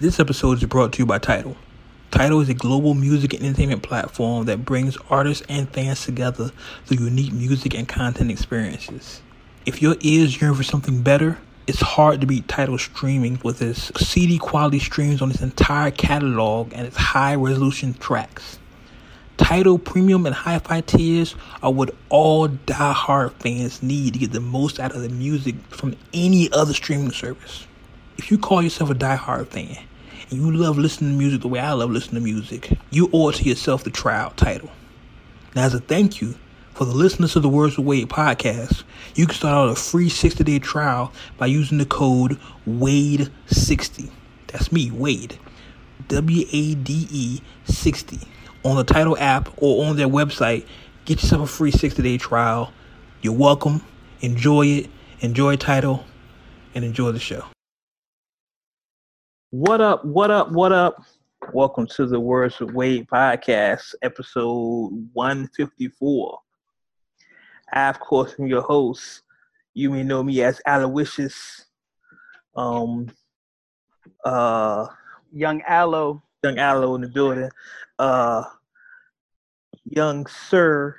This episode is brought to you by Tidal. Tidal is a global music and entertainment platform that brings artists and fans together through unique music and content experiences. If your ears yearn for something better, it's hard to beat Tidal streaming with its CD quality streams on its entire catalog and its high resolution tracks. Tidal Premium and Hi-Fi tiers are what all die-hard fans need to get the most out of the music from any other streaming service. If you call yourself a die-hard fan and you love listening to music the way I love listening to music, you owe it to yourself try out Tidal. Now, as a thank you for the listeners of the Words of Wade podcast, you can start out a free 60-day trial by using the code WADE60. That's me, Wade. W-A-D-E 60 on the Tidal app or on their website. Get yourself a free 60-day trial. You're welcome. Enjoy it. Enjoy Tidal and enjoy the show. What up? What up? What up? Welcome to the Words of Wade podcast, episode 154. I, of course, am your host. You may know me as Aloysius. Um, uh, Young Aloe. young Aloe in the building. Uh, young Sir.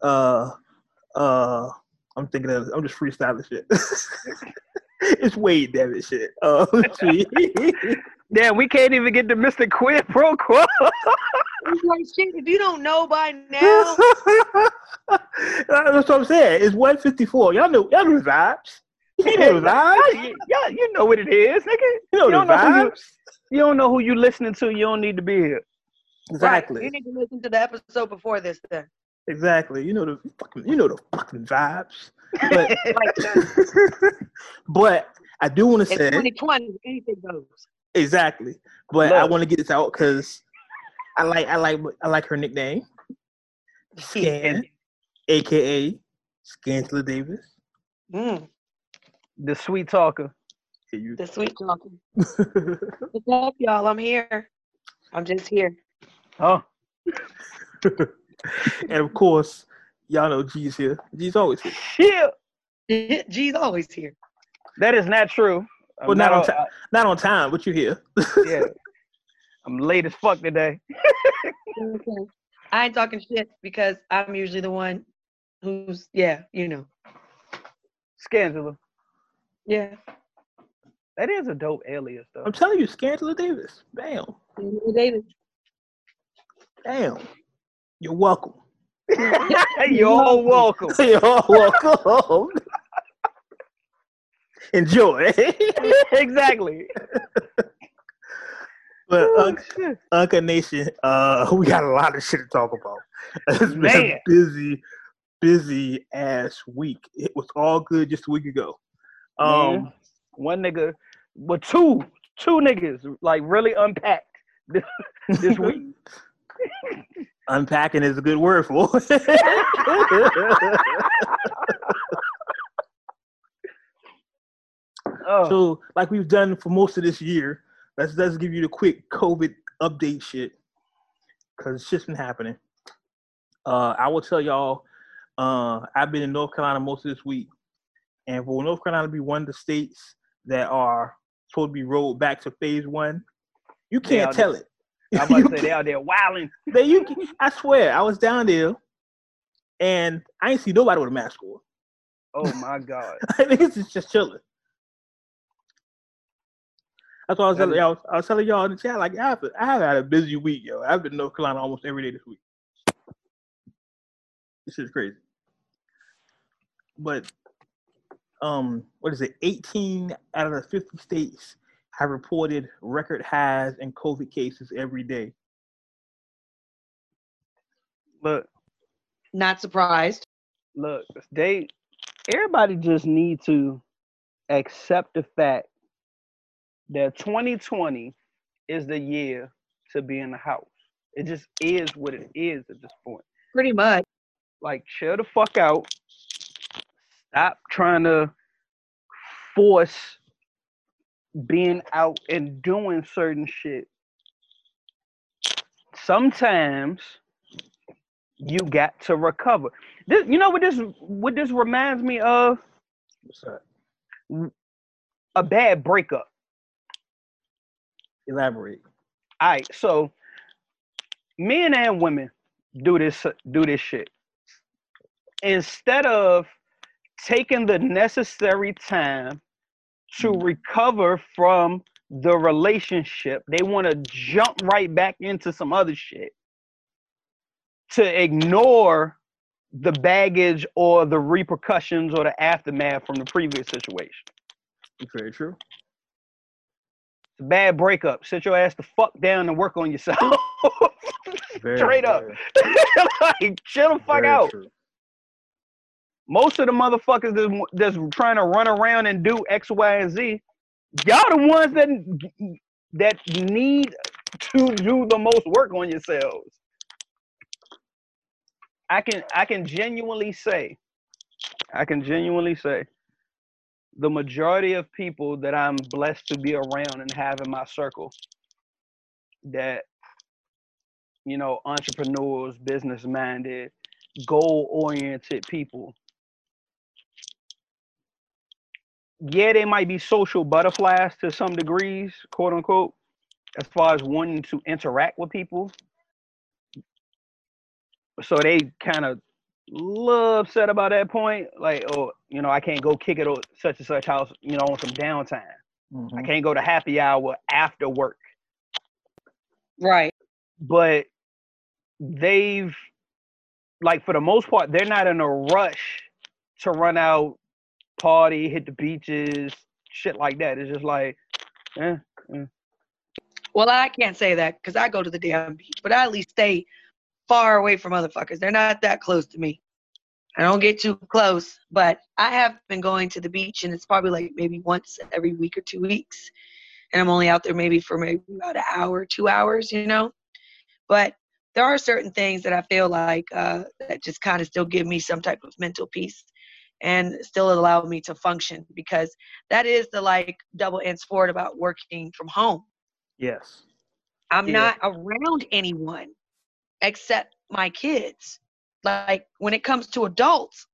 Uh, uh, I'm thinking of. I'm just freestyling shit. it's Wade, damn it, shit. Uh, let's. Damn, we can't even get to Mr. Quid Pro Quo. It's like shit. If you don't know by now, That's what I'm saying. It's 154. Y'all know. Y'all know the vibes. You know the vibes. yeah, you know what it is, nigga. You know You the don't know who you- vibes. You don't know who you listening to. You don't need to be here. Exactly. Right. You need to listen to the episode before this. Then Exactly. You know the fucking. You know the fucking vibes. But but I do want to say 2020. Anything goes. exactly. But I want to get this out because I like I like I like her nickname, Scan, aka Scantler Davis. Mm, The sweet talker. Here you the sweet talker. What's up, y'all? I'm here. I'm just here. Oh, and of course, y'all know G's here. G's always here. shit. G's always here. That is not true. I'm Well, not on time. Not on time, but you here. yeah. I'm late as fuck today. Okay. I ain't talking shit because I'm usually the one who's yeah, you know, Scangela. yeah. That is a dope alias, though. I'm telling you, Scantler Davis. Bam. Davis. Damn. You're welcome. You're all welcome. You're all welcome. Enjoy. exactly. but Oh, Unc, shit. Unca Nation, uh, we got a lot of shit to talk about. It's been a Man. busy, busy ass week. It was all good just a week ago. Um. One nigga, well, two, two niggas, like really unpacked this, this week. Unpacking is a good word for it. Oh, so, like we've done for most of this year, let's let's give you the quick COVID update shit because shit's been happening. Uh, I will tell y'all, uh, I've been in North Carolina most of this week, and for North Carolina to be one of the states that are supposed to be rolled back to phase one, you can't tell it. I'm about to say they out there wilding. They, you, I swear, I was down there, and I ain't see nobody with a mask on. Oh my god. I think it's just chilling. That's why I was That telling is- y'all. I was telling y'all in the chat, like I have, I have had a busy week, yo. I've been in North Carolina almost every day this week. This is crazy. But um, what is it? 18 out of the 50 states have reported record highs in COVID cases every day. Look, Not surprised. look, they everybody just need to accept the fact that 2020 is the year to be in the house. It just is what it is at this point. Pretty much. Like, chill the fuck out. Stop trying to force being out and doing certain shit. Sometimes you got to recover. This, you know what this what this reminds me of? What's that? A bad breakup. Elaborate. All right, so men and women do this do this shit. Instead of taking the necessary time to recover from the relationship, they want to jump right back into some other shit to ignore the baggage or the repercussions or the aftermath from the previous situation. Very true. It's a bad breakup. Sit your ass the fuck down and work on yourself. Straight up. like, chill the fuck very out. true. Most of the motherfuckers that's, that's trying to run around and do X, Y, and Z, y'all the ones that that need to do the most work on yourselves. I can I can genuinely say, I can genuinely say, the majority of people that I'm blessed to be around and have in my circle, that you know, entrepreneurs, business minded, goal oriented people. Yeah, they might be social butterflies to some degrees, quote unquote, as far as wanting to interact with people. So they kind of little upset about that point, like, oh, you know, I can't go kick it at such and such house, you know, on some downtime. I Mhm. can't go to happy hour after work. Right. but they've like for the most part they're not in a rush to run out party hit the beaches shit like that it's just like eh, Well, I can't say that because I go to the damn beach, but I at least stay far away from motherfuckers. They're not that close to me. I don't get too close, but I have been going to the beach, and it's probably like maybe once every week or two weeks. And I'm only out there maybe for maybe about an hour, two hours, you know. But there are certain things that I feel like uh, that just kind of still give me some type of mental peace and still allow me to function because that is the like double-edged sword about working from home. Yes. I'm Yeah. not around anyone except my kids. Like when it comes to adults,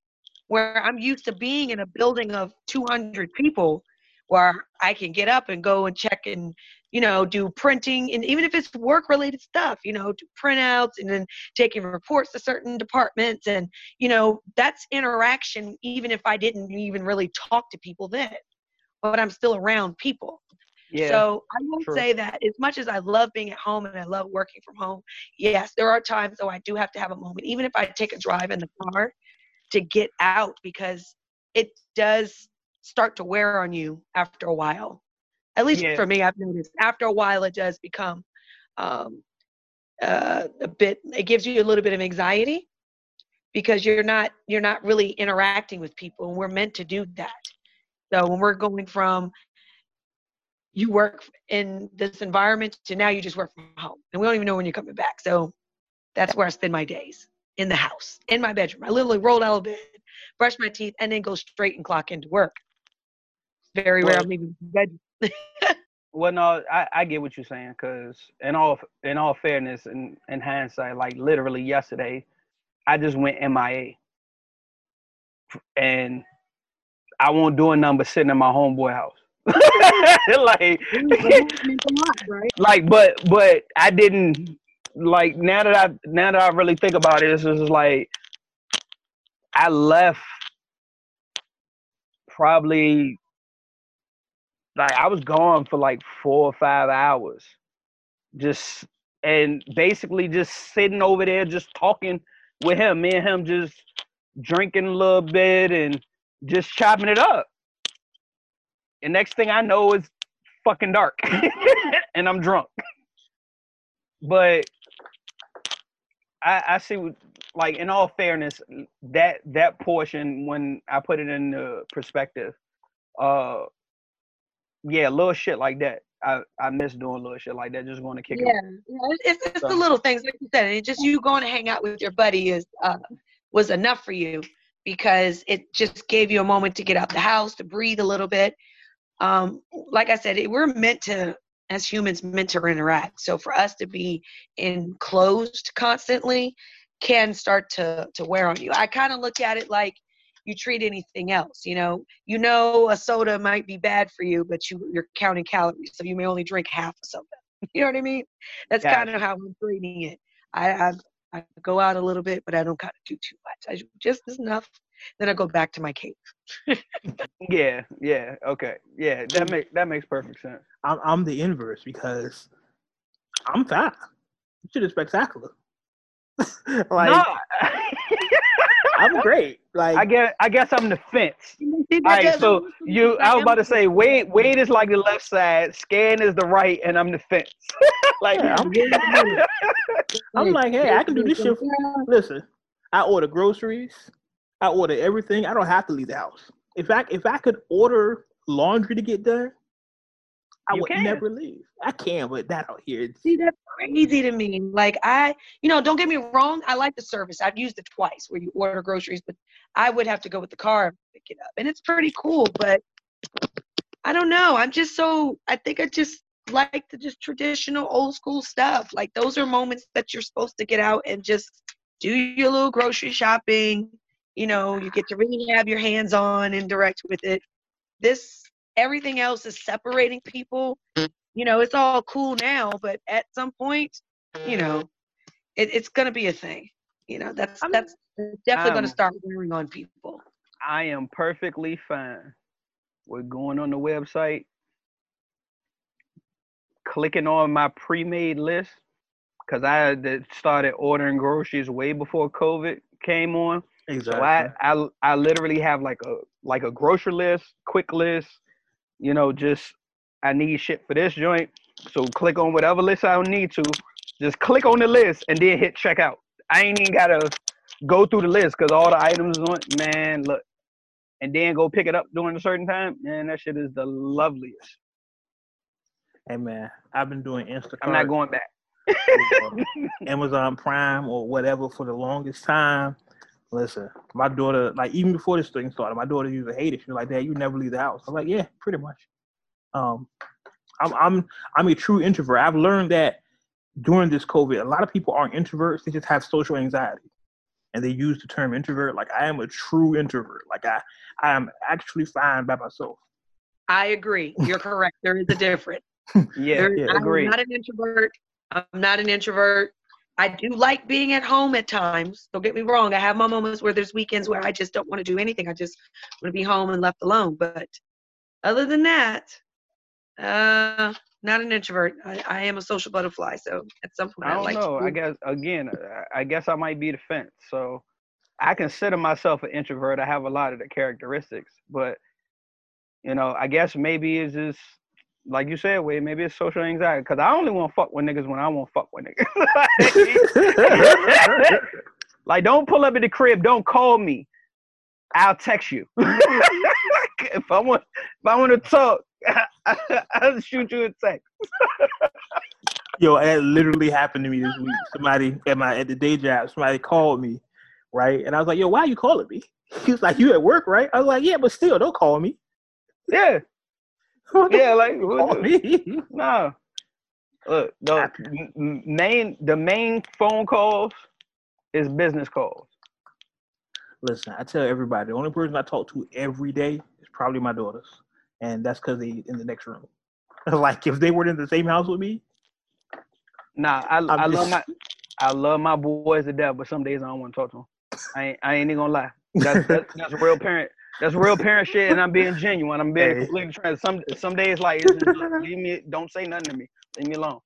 where I'm used to being in a building of 200 people, where I can get up and go and check and you know do printing and even if it's work related stuff, you know, do printouts and then taking reports to certain departments and you know that's interaction even if I didn't even really talk to people then, but I'm still around people. yeah So I will true. say that as much as I love being at home and I love working from home, yes, there are times though I do have to have a moment, even if I take a drive in the car to get out because it does start to wear on you after a while. At least Yeah. for me, I've noticed after a while it does become um, uh, a bit. It gives you a little bit of anxiety because you're not you're not really interacting with people, and we're meant to do that. So when we're going from you work in this environment to now you just work from home and we don't even know when you're coming back so that's where i spend my days in the house in my bedroom i literally roll out of bed brush my teeth and then go straight and clock into work very rare Well- leaving the well no I, I get what you're saying because in all in all fairness and in hindsight like literally yesterday i just went mia and i won't do a number sitting in my homeboy house. Like like but but i didn't like now that i now that i really think about it it's just like i left probably like i was gone for like four or five hours. Just and basically just sitting over there just talking with him. Me and him just drinking a little bit and just chopping it up. And next thing i know it's fucking dark and I'm drunk. But I, I see, like in all fairness, that that portion when I put it in the perspective, uh, yeah, little shit like that. I I miss doing little shit like that. Just going to kick yeah, it. yeah, it's, it's the little things like you said and just you going to hang out with your buddy is uh, was enough for you because it just gave you a moment to get out the house to breathe a little bit um, like i said it, we're meant to as humans meant to interact so for us to be enclosed constantly can start to to wear on you i kind of look at it like you treat anything else you know you know a soda might be bad for you but you you're counting calories so you may only drink half a soda You know what I mean? That's Gotcha. kind of how I'm treating it. I, I I go out a little bit, but I don't kind of do too much. I do just enough. Then I go back to my cave. Yeah, yeah, okay, yeah. That make that makes perfect sense. I'm I'm the inverse because I'm fine. This shit is spectacular. like no, I'm great. Like I guess I guess I'm the fence. See, All that right, doesn't so you. I was about to say, Wade, Wade is like the left side, Scan is the right, and I'm the fence. like, Yeah, I'm- I'm like, hey, I can do this shit. For, listen, I order groceries. I order everything. I don't have to leave the house. If I if I could order laundry to get done, I You would can. never leave. I can, but that out here, See, that's crazy to me. Like I, you know, don't get me wrong. I like the service. I've used it twice where you order groceries, but I would have to go with the car and pick it up, and it's pretty cool. But I don't know. I'm just so. I think I just like the just traditional old school stuff. Like those are moments that you're supposed to get out and just do your little grocery shopping. You know, you get to really have your hands on and direct with it. This everything else is separating people you know, it's all cool now, but at some point, you know, it, it's gonna be a thing. You know, that's I mean, that's definitely gonna um, start wearing on people. I am perfectly fine with going on the website, clicking on my pre-made list, because I had started ordering groceries way before COVID came on. exactly. So I, I I literally have like a like a grocery list, quick list, you know, just I need shit for this joint. So click on whatever list I don't need to. Just click on the list and then hit checkout. I ain't even gotta go through the list because all the items on man, look. And then go pick it up during a certain time. Man, that shit is the loveliest. hey man, I've been doing Instacart. I'm not going back. Uh, Amazon Prime or whatever for the longest time. Listen, my daughter, like even before this thing started, my daughter used to hate it. She was like, "Dad, you never leave the house." I'm like, "Yeah, pretty much." Um, I'm I'm I'm a true introvert. I've learned that during this COVID, a lot of people aren't introverts; they just have social anxiety, and they use the term introvert. Like I am a true introvert. Like I I am actually fine by myself. I agree. You're correct. There is a difference. Yeah, There- yeah, I'm agreed. not an introvert. I'm not an introvert. I do like being at home at times. Don't get me wrong. I have my moments where there's weekends where I just don't want to do anything. I just want to be home and left alone. But other than that, uh, not an introvert. I, I am a social butterfly. So at some point, I I, don't like know. I guess again, I- I guess I might be the fence. So I consider myself an introvert. I have a lot of the characteristics, but you know, I guess maybe it's just like you said, Wade. Maybe it's social anxiety because I only want to fuck with niggas when I want to fuck with niggas. like, don't pull up at the crib. Don't call me. I'll text you. if I want, if I want to talk, I'll shoot you a text. Yo, that literally happened to me this week. Somebody at my at the day job, somebody called me, right? And I was like, "Yo, why are you calling me?" He was like, "You at work, right?" I was like, "Yeah, but still, don't call me." Yeah, yeah. Like, what me. No. Look, the main the main phone calls is business calls. Listen, I tell everybody, the only person I talk to every day is probably my daughters, and that's because they in the next room. like if they were in the same house with me, Nah, I, I I'm love my I love my boys to death, but some days I don't want to talk to them. I ain't, I ain't even gonna lie. That's, that's that's real parent. That's real parent shit, and I'm being genuine. I'm being Hey. completely trans. Some some days like just, leave me, don't say nothing to me. Leave me alone.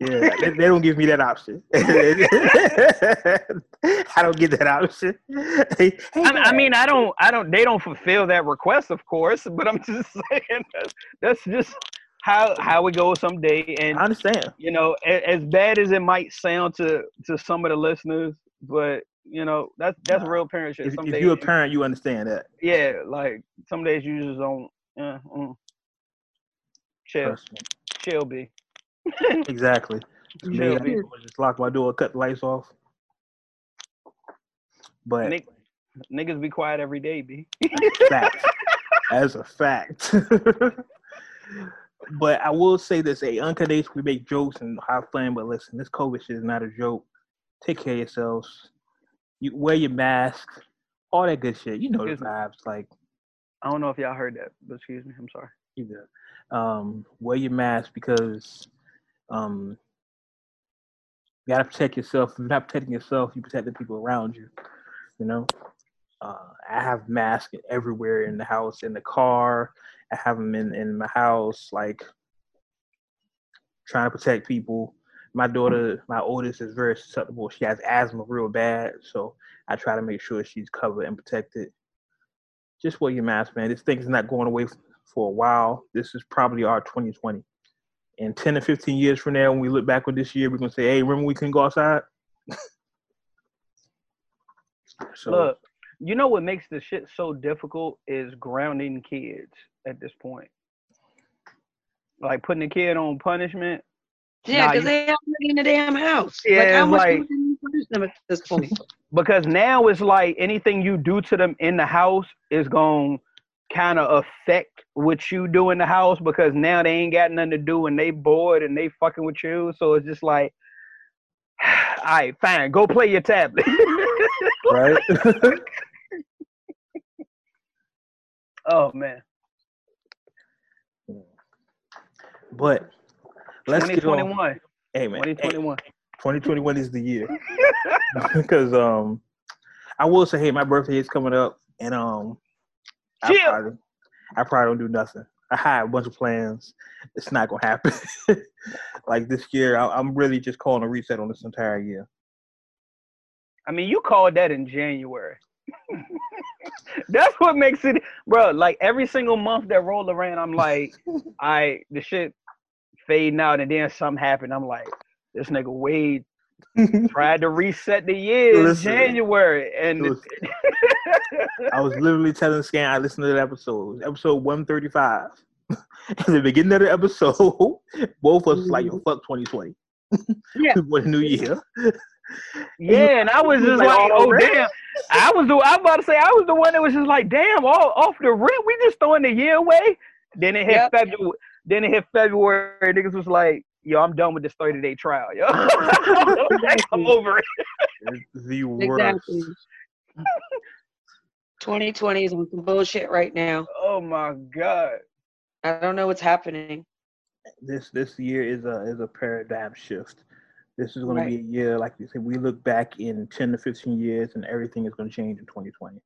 yeah, they, they don't give me that option. I don't get that option. Hey, I, I mean, I don't, I don't, they don't fulfill that request, of course, but I'm just saying that's, that's just how how it goes someday. And I understand. you know, a- as bad as it might sound to to some of the listeners, but you know, that's that's Nah. real parent shit. If, if days, you're a parent, you understand that. yeah, like some days you just don't. Yeah, mm. Chill, chill, b. Exactly. Chill, days I B. just lock my door, cut the lights off. But Nick, niggas be quiet every day, b. fact. As a fact. but I will say this: a uncadace, we make jokes and have fun, but listen, this COVID shit is not a joke. Take care of yourselves. You wear your mask, all that good shit. You know the Excuse me. vibes. Like I don't know if y'all heard that, but excuse me, I'm sorry. either um, wear your mask because Um, you gotta protect yourself. If you're not protecting yourself, you protect the people around you. You know, uh, I have masks everywhere in the house, in the car. I have them in in my house, like trying to protect people. My daughter, my oldest, is very susceptible. She has asthma real bad, so I try to make sure she's covered and protected. Just wear your mask, man. This thing's not going away for a while. This is probably our 2020. In 10 to 15 years from now, when we look back on this year, we're gonna say, "Hey, remember we couldn't go outside?" so Look, you know what makes this shit so difficult is grounding kids at this point. Like putting a kid on punishment. Yeah, Nah, because you- they already in the damn house. Yeah, like how much like- you punish them at this point? because now it's like anything you do to them in the house is going to kind of affect what you do in the house because now they ain't got nothing to do and they bored and they fucking with you. So it's just like, all right, fine, go play your tablet. right. oh man, but let's get on. 2021, Hey man, hey, 2021. 2021 is the year because um, I will say, hey, my birthday is coming up, and um, I probably, I probably don't do nothing. I had a bunch of plans. It's not gonna happen. like this year, I, I'm really just calling a reset on this entire year. I mean, you called that in January. That's what makes it, bro. Like every single month that roll around, I'm like, I the shit fading out, and then something happened. I'm like, this nigga Wade tried to reset the year in January, and was- I was literally telling Scan I listened to that episode. Episode 135. At the beginning of the episode, both of us was like, yo, fuck 2020. Yeah. what a new year. yeah, and I was just Like, like, oh already? damn. I was the I was about to say I was the one that was just like, damn, all off the rip, we just throwing the year away. Then it hit Yep. February. Then it hit February. Niggas was like, yo, I'm done with this 30 day trial, yo. I'm over it. It's the worst. Exactly. 2020 is on some bullshit right now. Oh my god. I don't know what's happening. This this year is a is a paradigm shift. This is going Right. to be a year, like you said, we look back in 10 to 15 years and everything is going to change in 2020.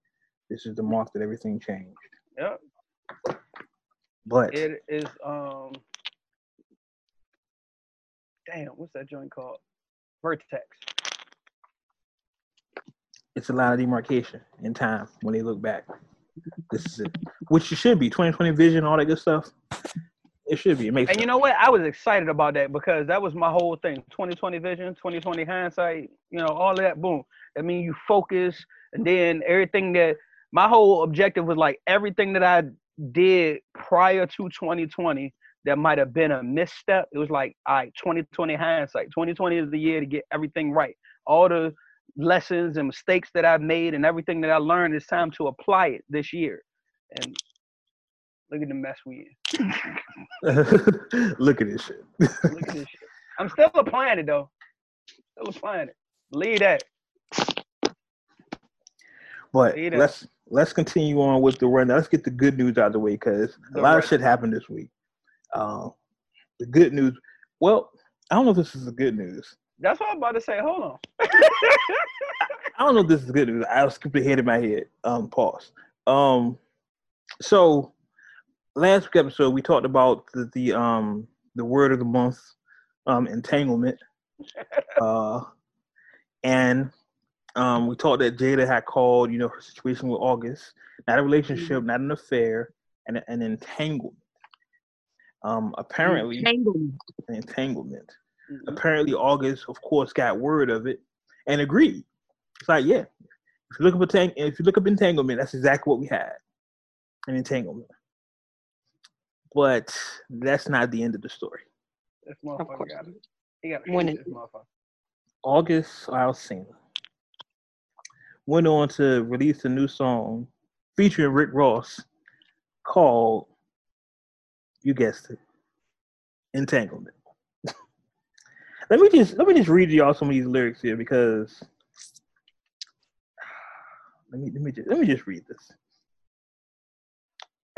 This is the mark that everything changed. Yep. But It is um damn, what's that joint called? Vertex. it's a line of demarcation in time when they look back. This is it. Which it should be 2020 vision, all that good stuff. It should be. It makes And you know what? I was excited about that because that was my whole thing. 2020 vision, 2020 hindsight, you know, all of that. Boom. I mean, you focus, and then everything that my whole objective was like everything that I did prior to 2020 that might have been a misstep. It was like, all right, 2020 hindsight. 2020 is the year to get everything right. All the lessons and mistakes that I've made and everything that I learned, it's time to apply it this year. And look at the mess we in. look at this shit. Look at this shit. I'm still applying it though. Still applying it. Leave that. But See that? let's let's continue on with the run. Let's get the good news out of the way because a lot of shit happened this week. Uh, the good news. Well, I don't know if this is the good news. That's what I'm about to say. Hold on. I don't know if this is good news. I was skipped ahead in my head. Um, pause. Um, so last week episode we talked about the, the um the word of the month, um, entanglement. uh, and um, we talked that Jada had called, you know, her situation with August, not a relationship, not an affair, and an entanglement. Um, apparently, Entanglement. an entanglement Mhm. apparently August, of course, got word of it and agreed. It's like, yeah, if you look up tang- if you look up entanglement, that's exactly what we had, an entanglement. But that's not the end of the story. This Of motherfucker course. got it. He got to it- this motherfucker. August Alsina went on to release a new song featuring Rick Ross called, you guessed it, Entanglement. let me just let me just read y'all some of these lyrics here because let me let me just let me just read this.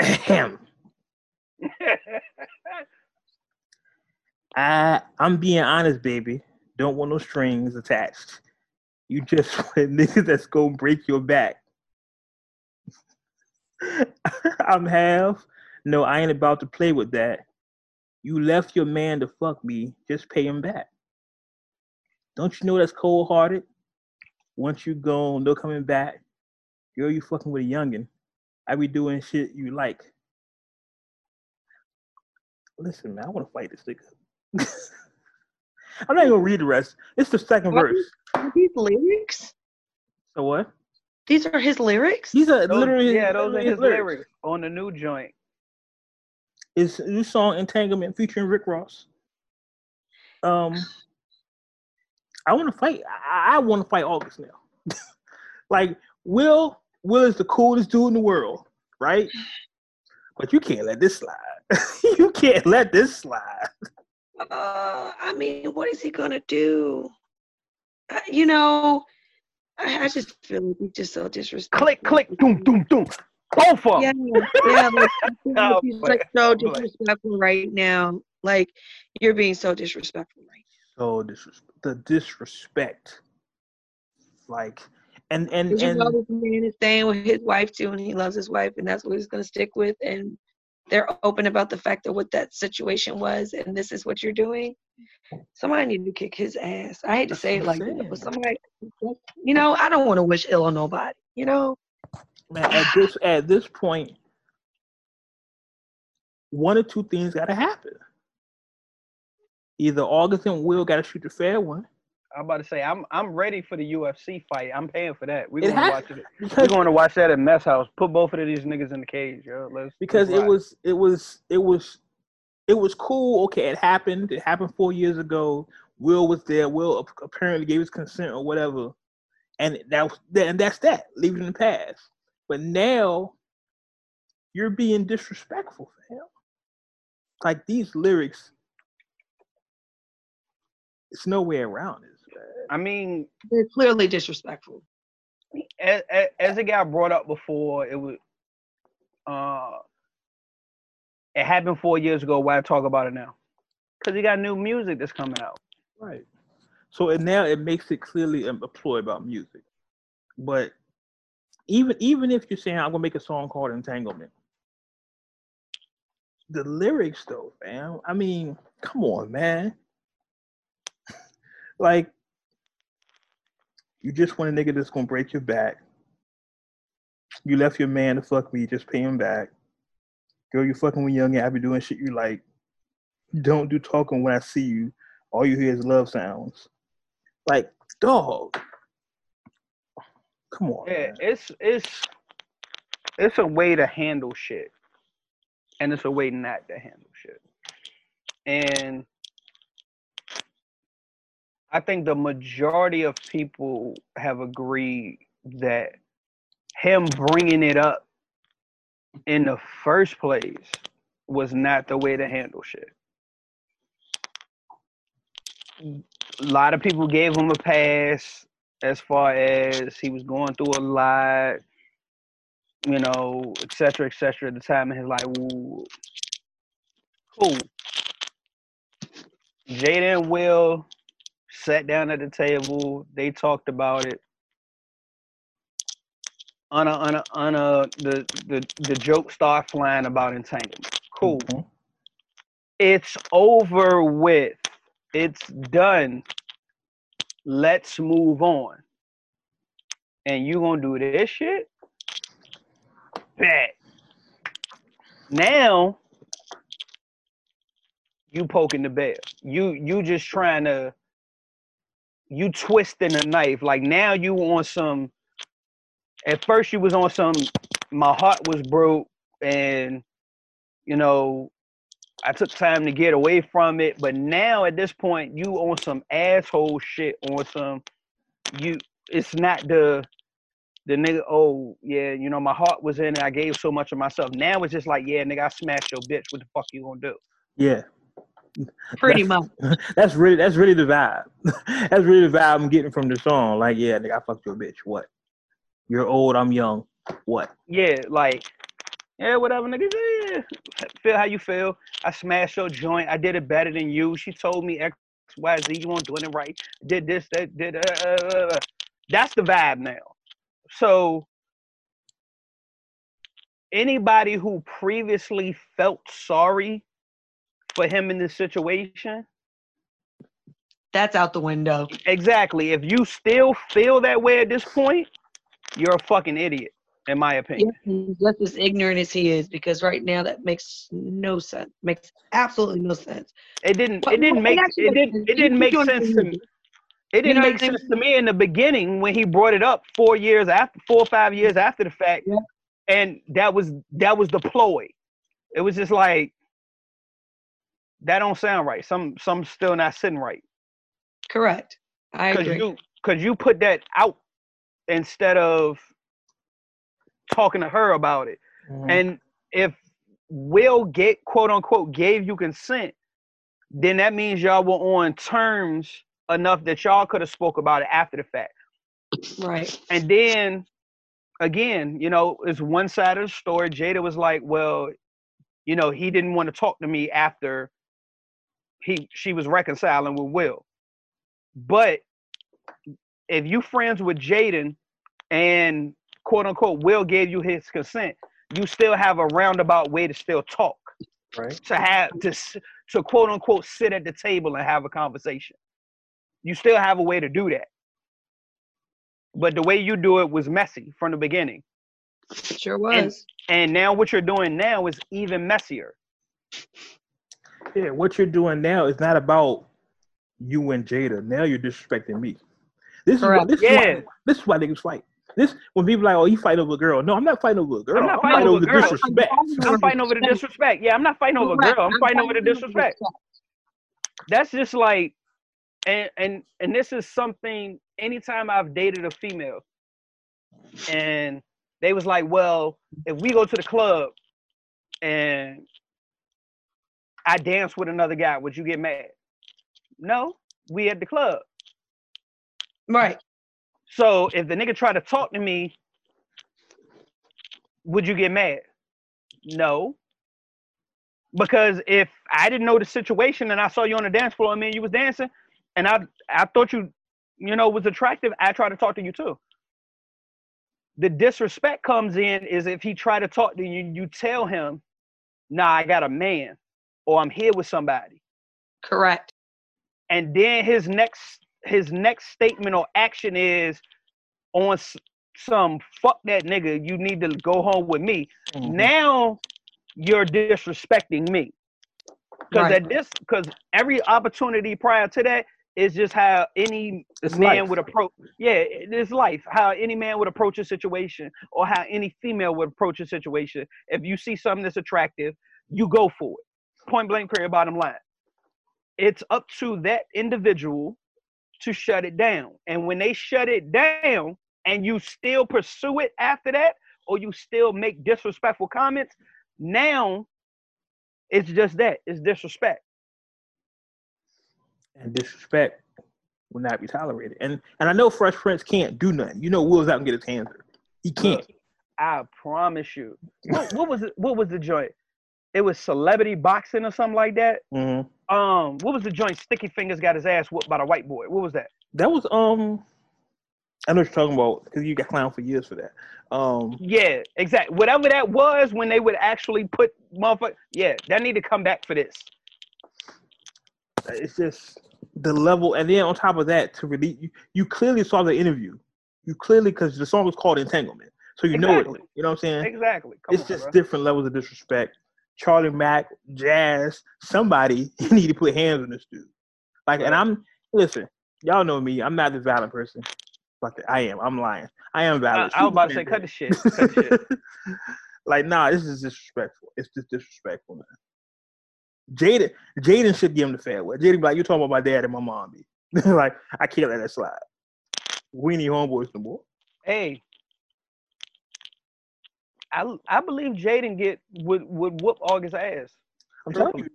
Ahem. I I'm being honest, baby. Don't want no strings attached. You just want niggas that's gonna break your back. I'm half. No, I ain't about to play with that. You left your man to fuck me. Just pay him back. Don't you know that's cold hearted? Once you gone, no coming back. Girl, you fucking with a youngin'. I be doing shit you like. Listen, man, I want to fight this nigga. I'm not even gonna read the rest. It's the second What? verse. Are these lyrics? So what? These are his lyrics? These are Those- literally yeah, those are literally his lyrics on the new joint. It's a new song Entanglement featuring Rick Ross. Um, I want to fight. I, I want to fight August now. like Will, Will is the coolest dude in the world, right? But you can't let this slide. you can't let this slide. Uh, I mean, what is he gonna do? Uh, you know, I, I just feel like he's just so disrespectful. Click, click, doom, doom, doom. Both of Yeah, them. yeah. Like, like Oh, he's boy. like so Oh, boy. disrespectful right now. Like you're being so disrespectful right So disres- the disrespect, like, and and Did you know this man is staying with his wife too, and he loves his wife, and that's what he's gonna stick with. And they're open about the fact of what that situation was, and this is what you're doing. Somebody need to kick his ass. I hate to say it like that, but somebody, you know, I don't want to wish ill on nobody. You know, man, at this at this point, one or two things got to happen. Either August and Will got to shoot the fair one. I'm about to say I'm I'm ready for the UFC fight. I'm paying for that. We're gonna watch it. We're going to watch that at Mess House. Put both of these niggas in the cage, yo. Let's because let's it was it was it was it was cool. Okay, it happened. It happened four years ago. Will was there. Will apparently gave his consent or whatever, and that was and that's that. Leave it in the past. But now you're being disrespectful for him. Like these lyrics, it's no way around this. Man. I mean, they're clearly disrespectful. as, as, as it got brought up before, it was uh it happened four years ago. Why talk about it now? Because he got new music that's coming out. Right. So it now it makes it clearly a a ploy about music. But even even if you're saying I'm gonna make a song called Entanglement, the lyrics though, fam. I mean, come on, man. like you just want a nigga that's gonna break your back. You left your man to fuck me, just pay him back. Girl, you fucking with young and I be doing shit you like. Don't do talking when I see you. All you hear is love sounds. Like, dog. Come on. Yeah, man. it's it's it's a way to handle shit, and it's a way not to handle shit. And I think the majority of people have agreed that him bringing it up in the first place was not the way to handle shit. A lot of people gave him a pass as far as he was going through a lot, you know, et cetera, et cetera, at the time in his life. Ooh, cool. Jada and Will sat down at the table. They talked about it. On a, on a, on a, the, the, the joke start flying about entanglement. Cool. Mhm. It's over with. It's done. Let's move on. And you gonna do this shit? Bet. Now you poking the bear. You you just trying to you twisting the knife. Like now you on some at first you was on some my heart was broke and you know I took time to get away from it, but now at this point, you on some asshole shit on some you. It's not the the nigga. Oh yeah, you know my heart was in it. I gave so much of myself. Now it's just like yeah, nigga, I smashed your bitch. What the fuck you gonna do? Yeah. Pretty That's- much. That's really that's really the vibe. that's really the vibe I'm getting from the song. Like, yeah, nigga, I fucked your bitch. What? You're old, I'm young. What? Yeah, like Yeah, whatever, nigga. Yeah, feel how you feel. I smashed your joint. I did it better than you. She told me X, Y, Z. You weren't doing it right. Did this, that, did. Uh, uh, uh, uh. That's the vibe now. So anybody who previously felt sorry for him in this situation, That's out the window. exactly. If you still feel that way at this point, you're a fucking idiot, in my opinion. Just as ignorant as he is because right now that makes no sense. Makes absolutely no sense. It didn't. But It didn't make. actually It didn't. It didn't make sense to me. It didn't know make sense to me in the beginning when he brought it up four years after, four or five years after the fact, Yeah. and that was that was the ploy. It was just like that don't sound right. Some some still not sitting right Correct. I because agree. you because you put that out instead of talking to her about it. Mhm. And if Will get quote unquote gave you consent, then that means y'all were on terms enough that y'all could have spoke about it after the fact. right. And then again, you know, it's one side of the story. Jada was like, well, you know, he didn't want to talk to me after he she was reconciling with Will. But if you friends with Jaden and quote unquote Will gave you his consent, you still have a roundabout way to still talk right. to have to to quote unquote sit at the table and have a conversation. You still have a way to do that. But the way you do it was messy from the beginning. Sure was. And now what you're doing now is even messier. Yeah, what you're doing now is not about you and Jada. Now you're disrespecting me. This is Correct. what, this Yeah. is why this is why niggas fight. This when people like, oh, you fight over a girl. No, I'm not fighting over a girl. I'm I'm, not fighting fighting over over the girl. disrespect. I'm fighting over the disrespect. Yeah, I'm not fighting over a girl. I'm fighting over the fighting disrespect. That's just like and and and this is something anytime I've dated a female and they was like, well, if we go to the club and I dance with another guy, would you get mad? No, we at the club. Right. So if the nigga try to talk to me, would you get mad? No. Because if I didn't know the situation and I saw you on the dance floor and me and you was dancing and I I thought you, you know, was attractive, I try to talk to you too. The disrespect comes in is if he try to talk to you, you tell him, nah, I got a man or I'm here with somebody Correct. and then his next his next statement or action is on some fuck that nigga you need to go home with me Mhm. now you're disrespecting me because Right. at this because every opportunity prior to that is just how any It's man life. would approach yeah it is life how any man would approach a situation or how any female would approach a situation if you see something that's attractive you go for it point blank period bottom line it's up to that individual to shut it down and when they shut it down and you still pursue it after that or you still make disrespectful comments now it's just that it's disrespect and disrespect will not be tolerated. And and I know Fresh Prince can't do nothing. You know, Will's out and get his hands dirty. He can't. I promise you. What, what was it? What was the joint? It was celebrity boxing or something like that. Mhm. Um, what was the joint? Sticky Fingers got his ass whooped by the white boy. What was that? That was um. I know what you're talking about because you got clown for years for that. Um, Yeah, exactly. Whatever that was when they would actually put motherfucker. Yeah, that need to come back for this. it's just the level, and then on top of that, to release you, you clearly saw the interview. You clearly because the song was called Entanglement, so you know it. You know what I'm saying? Exactly. Come it's on, just bro. different levels of disrespect. Charlie Mack, Jazz, somebody need to put hands on this dude. Like, and I'm listen, y'all know me. I'm not this violent person. Fuck it, I am. I'm lying. I am violent. I was about to say, cut the shit. Cut the shit. like, nah, this is disrespectful. It's just disrespectful, man. Jaden, Jaden should give him the fair way. Jaden like, you talking about my dad and my mom be. like, I can't let that slide. We need homeboys no more. Hey, I I believe Jaden get would would whoop August ass. I'm telling you,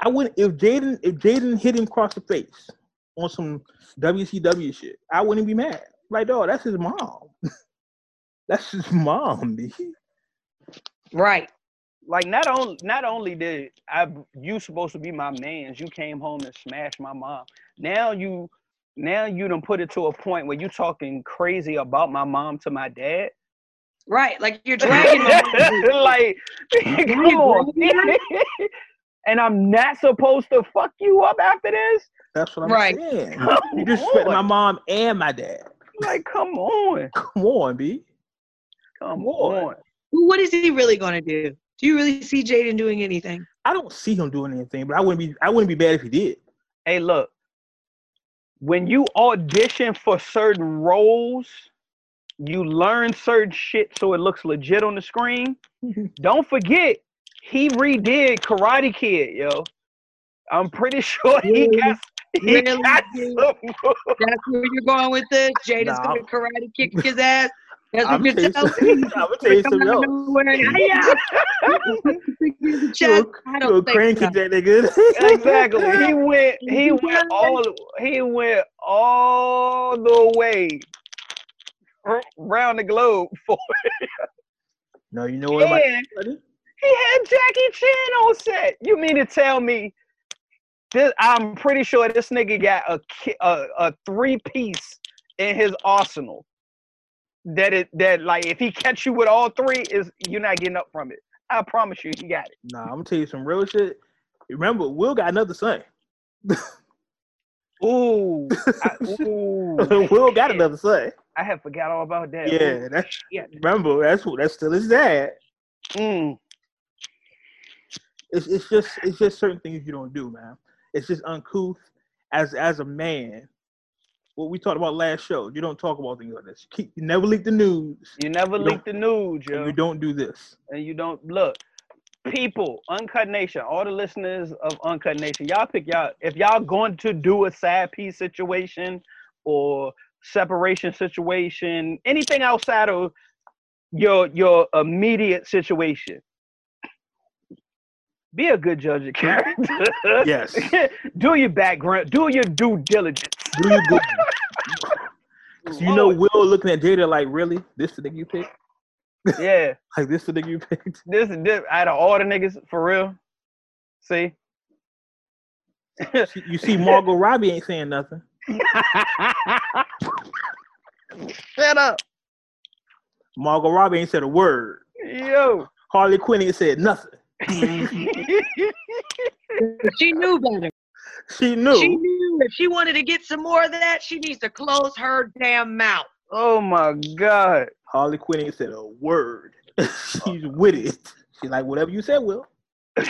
I wouldn't if Jaden if Jaden hit him across the face on some WCW shit, I wouldn't be mad. Like, dog, that's his mom. that's his mom, B. Right. Like not only not only did I you supposed to be my man's, you came home and smashed my mom. Now you now you done put it to a point where you talking crazy about my mom to my dad. Right, like you're dragging my like come on. and I'm not supposed to fuck you up after this? That's what I'm Right. saying. Come You disrespect my mom and my dad. Like, come on. Come on, B. Come Come on. on. What is he really gonna do? Do you really see Jaden doing anything? I don't see him doing anything, but I wouldn't be I wouldn't be bad if he did. Hey, look. When you audition for certain roles, you learn certain shit so it looks legit on the screen. Don't forget, he redid Karate Kid, yo. I'm pretty sure he Really? got, he Really? got That's where you're going with this. Jada's Nah. gonna karate kick his ass. That's I'm what you're tell telling you me. I'm gonna tell you something else. of nowhere and, "Hi-ya!" Chest, I don't think so. that nigga. exactly. He went he went all he went all the way around the globe for it. No, you know what? and he had Jackie Chan on set. You mean to tell me this I'm pretty sure this nigga got a a, a three piece in his arsenal. That it that like if he catch you with all three is you're not getting up from it. I promise you he got it. Nah, I'm gonna tell you some real shit. Remember, Will got another son. Ooh. I, ooh. Will got another son. I had forgot all about that. Yeah, that's shit. remember that's who that's still his dad. Mm. It's it's just it's just certain things you don't do, man. It's just uncouth as as a man. What we talked about last show, you don't talk about things like this. Keep, you never leak the news. You never You leak the news, yo. you don't do this. and you don't look. People, Uncut Nation, all the listeners of Uncut Nation, y'all pick y'all if y'all going to do a sad piece situation or separation situation, anything outside of your your immediate situation. Be a good judge of character. Yes. do your background, do your due diligence. Do you good? you know Will looking at Jada like, really? This the nigga you picked? yeah. Like this the nigga you picked? This is this out of all the niggas for real. See? You see, Margot Robbie ain't saying nothing. Shut up. Margot Robbie ain't said a word. Yo. Harley Quinn ain't said nothing. She knew better. She knew. She knew if she wanted to get some more of that, she needs to close her damn mouth. oh my god. Harley Quinn ain't said a word. She's with it. She's like, whatever you said, Will. but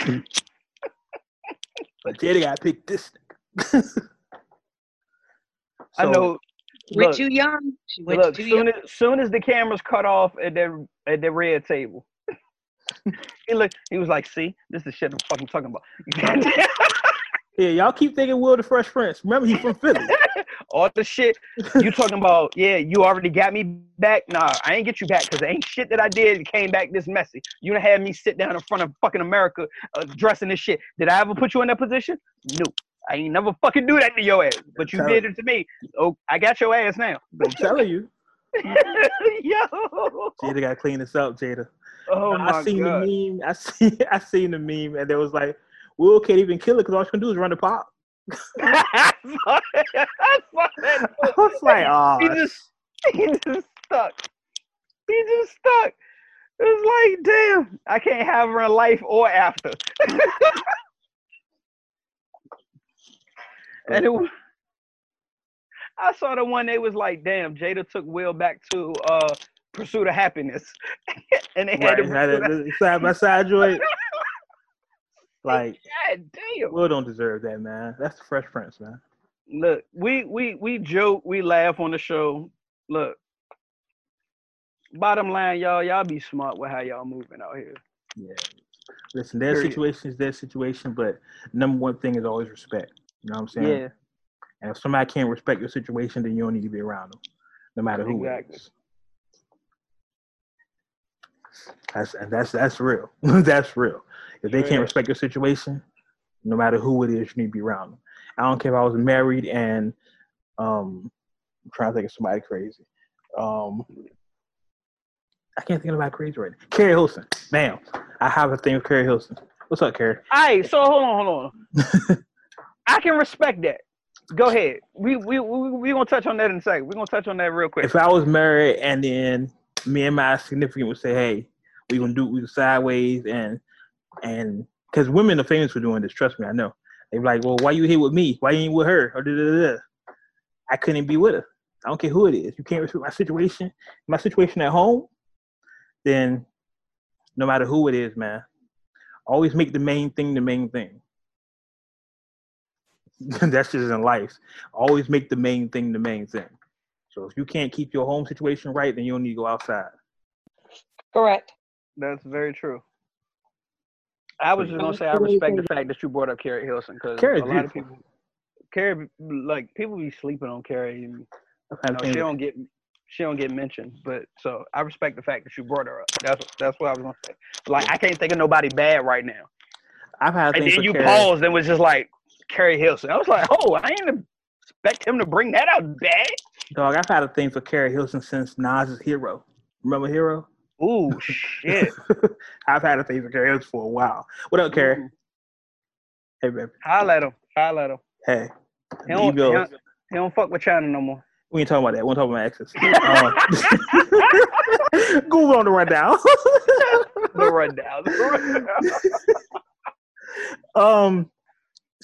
Jada got picked this nigga. I know. We're Look, too young. She went look too soon young. as, soon as the cameras cut off at the at the red table. he looked he was like, see, this is shit I'm fucking talking about. Yeah, y'all keep thinking Will the Fresh Prince. Remember, he's from Philly. All the shit you talking about, yeah, you already got me back. Nah, I ain't get you back because ain't shit that I did came back this messy. You done had me sit down in front of fucking America uh, dressing this shit. Did I ever put you in that position? No. I ain't never fucking do that to your ass. But you did it. to me. Oh, I got your ass now. I'm telling you. Yo. Jada got to clean this up, Jada. Oh my I seen god. the meme. I see. I seen the meme, and there was like, Will can't even kill it because all she can do is run the pop. I saw that. I saw that. I was like, oh, he just he just stuck. He just stuck. It was like, damn, I can't have her in life or after. And it was, I saw the one they was like, damn, Jada took Will back to uh Pursuit of Happiness. and they had right, had a side by side joint. Like, God damn. Will don't deserve that, man. That's the Fresh Prince, man. Look, we we we joke, we laugh on the show. Look, bottom line, y'all, y'all be smart with how y'all moving out here. Yeah. Listen, their Period. situation is their situation, but number one thing is always respect. You know what I'm saying? Yeah, And if somebody can't respect your situation, then you don't need to be around them, no matter who Exactly. it is. That's and that's that's real. that's real. If they can't respect your situation, no matter who it is, you need to be around them. I don't care if I was married and um I'm trying to think of somebody crazy. Um I can't think of anybody crazy right now. Keri Hilson. Bam. I have a thing with Keri Hilson. What's up, Keri? All right, so hold on, hold on. I can respect that. Go ahead. We we we we gonna touch on that in a second. We're gonna touch on that real quick. If I was married and then me and my significant would say, "Hey, we gonna do we sideways," and and because women are famous for doing this. Trust me, I know. They be like, "Well, why you here with me? Why you ain't with her?" Or da da da. I couldn't be with her. I don't care who it is. You can't respect my situation, my situation at home. Then, no matter who it is, man, always make the main thing the main thing. That's just in life. Always make the main thing the main thing. So if you can't keep your home situation right, then you don't need to go outside. Correct. That's very true. I was just gonna say I respect the fact that you brought up Keri Hilson because a Keri's lot of people, Keri, like people be sleeping on Keri. And, you know, she don't get she don't get mentioned, but so I respect the fact that you brought her up. That's that's what I was gonna say. Like I can't think of nobody bad right now. I've had And then you Keri. paused and was just like Keri Hilson. I was like, oh, I didn't expect him to bring that out bad. Dog, I've had a thing for Keri Hilson since Nas's Hero. Remember Hero? Ooh, shit. I've had a thing for Keri Hilson for a while. What up, Keri? Ooh. Hey, baby. Holla at him. Holla at him. Hey. He don't, he, don't, he don't fuck with China no more. We ain't talking about that. We ain't talking about exes. Um, Google on the rundown. The rundown. The rundown. um,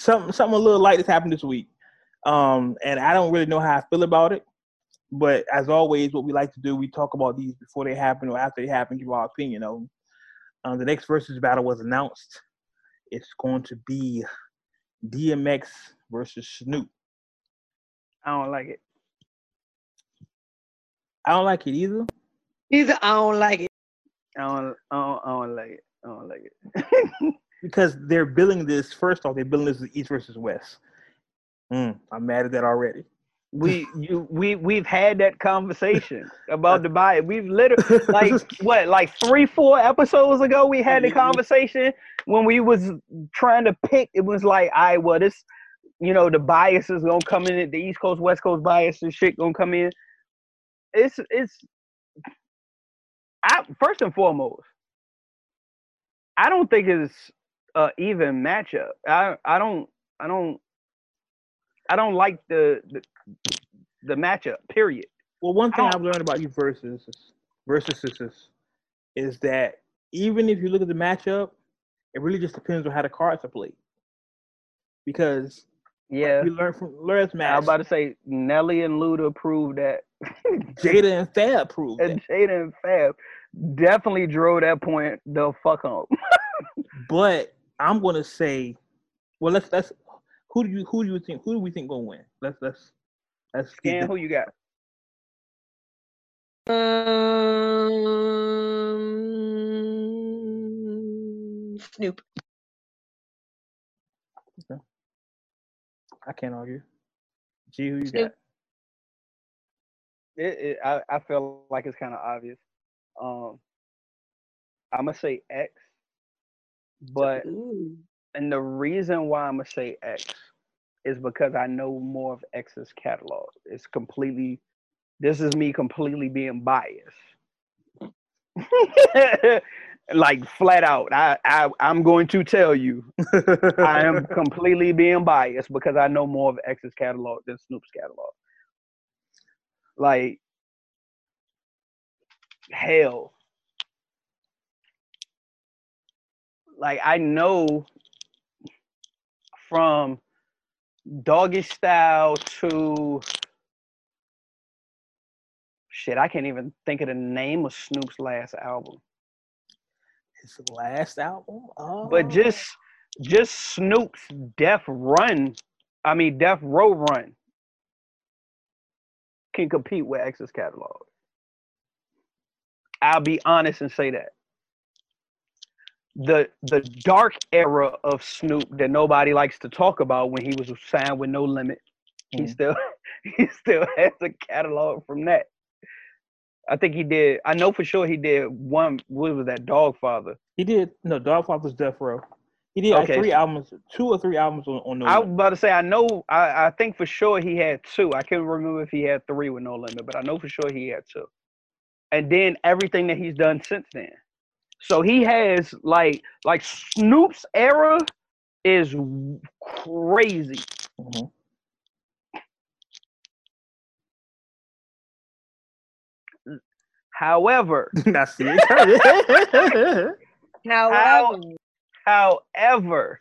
something something a little light has happened this week. Um, and I don't really know how I feel about it. But as always, what we like to do, we talk about these before they happen or after they happen, give our opinion them. Um, the next versus battle was announced. It's going to be DMX versus Snoop. I don't like it. I don't like it either. Either I don't like it. I don't, I don't, I don't like it. I don't like it. because they're billing this first off, they're billing this as East versus West. Mm, I'm mad at that already. we you we we've had that conversation about the buy. We've literally like what like three four episodes ago we had the conversation when we was trying to pick. It was like I well this you know the bias is gonna come in. The East Coast West Coast bias and shit gonna come in. It's it's. I first and foremost, I don't think it's a even matchup. I I don't I don't I don't like the the, the matchup. Period. Well, one thing I've learned about you versus versus is, is that even if you look at the matchup, it really just depends on how the cards are played. Because Yeah. we learned from last I was about to say Nelly and Luda proved that, Jada and Fab proved that. and Jada and Fab definitely drove that point the fuck home. But I'm gonna say, well, let's let's who do you who do you think who do we think gonna win? Let's let's let's get Scan, who you got? Um, Snoop. I can't argue. G, who you Snoop. got? It, it, I I feel like it's kind of obvious. Um, I'm gonna say X, but Ooh. and the reason why I'm gonna say X is because I know more of X's catalog. It's completely. This is me completely being biased. like flat out, I, I I'm going to tell you, I am completely being biased because I know more of X's catalog than Snoop's catalog. Like hell. Like I know from doggy style to shit, I can't even think of the name of Snoop's last album. His last album, oh. But just just Snoop's Death Run, I mean Death Row Run can compete with X's catalog. I'll be honest and say that. The the dark era of Snoop that nobody likes to talk about when he was signed with No Limit, he Mhm. still he still has a catalog from that. I think he did. I know for sure he did one. What was that? Dogfather. he did no Dogfather's Death Row. He did like three albums, two or three albums on, on No I was about to say I know I, I think for sure he had two. I can't remember if he had three with no limit, but I know for sure he had two. And then everything that he's done since then. So he has like like Snoop's era is crazy. Mhm. However, I see it. However, however,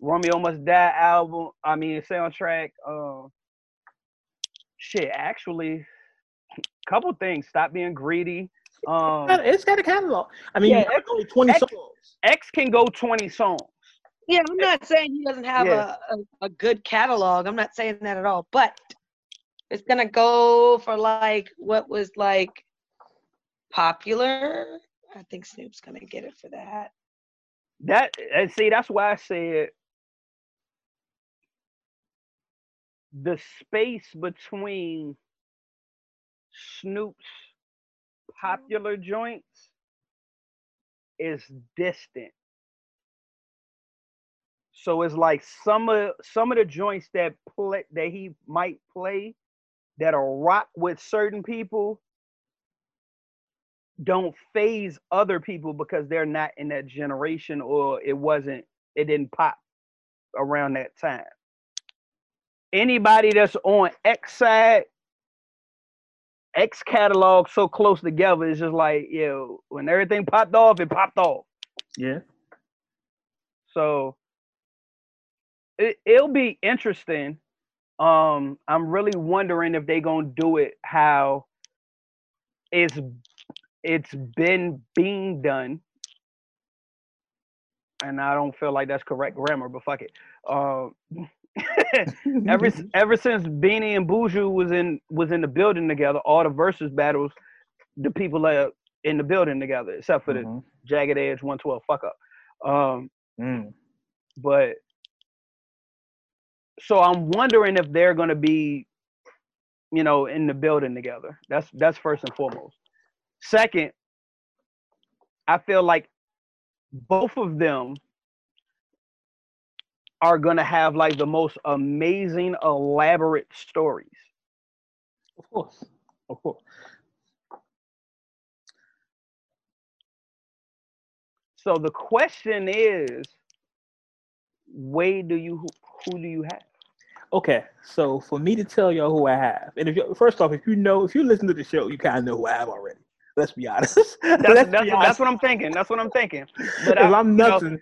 Romeo Must Die album. I mean, soundtrack. Um, shit, actually, a couple things. Stop being greedy. Um, it's got a catalog. I mean, Yeah, you got only 20 X- songs. X can go twenty songs. yeah, I'm not saying he doesn't have Yeah. a, a, a good catalog. I'm not saying that at all. But it's gonna go for like what was like popular. I think Snoop's gonna get it for that. That and see, that's why I said the space between Snoop's popular joints is distant. So it's like some of some of the joints that play that he might play that'll rock with certain people don't phase other people because they're not in that generation or it wasn't it didn't pop around that time. Anybody that's on X side, X catalog so close together is just like, yo, when everything popped off, it popped off. Yeah. So it, it'll be interesting. Um, I'm really wondering if they gonna do it how it's it's been being done. And I don't feel like that's correct grammar, but fuck it. Um, ever ever since Beenie and Buju was in was in the building together, all the versus battles, the people are in the building together, except for the Mhm. Jagged Edge 112 fuck up. Um, Mm. but so I'm wondering if they're gonna be, you know, in the building together. That's that's first and foremost. Second, I feel like both of them are gonna have like the most amazing, elaborate stories. Of course. Of course. So the question is, way do you who, who do you have? Okay, so for me to tell y'all who I have, and if you first off, if you know, if you listen to the show, you kind of know who I have already. Let's be honest. That's, Let's that's, be that's what I'm thinking. That's what I'm thinking. But if I, I'm you know, nothing,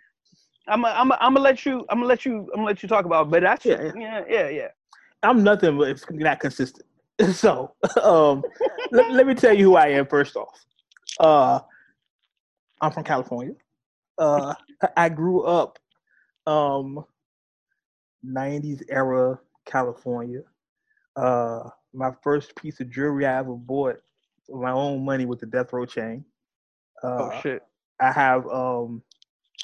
I'm i I'm i I'm gonna let you I'm gonna let you I'm gonna let you talk about. It, but that's Yeah, yeah yeah yeah. I'm nothing but it's not consistent. So, um, let, let me tell you who I am first off. Uh, I'm from California. Uh, I grew up, um, 90s era California. Uh, my first piece of jewelry I ever bought with my own money was the Death Row chain. Uh, oh shit! I have, um,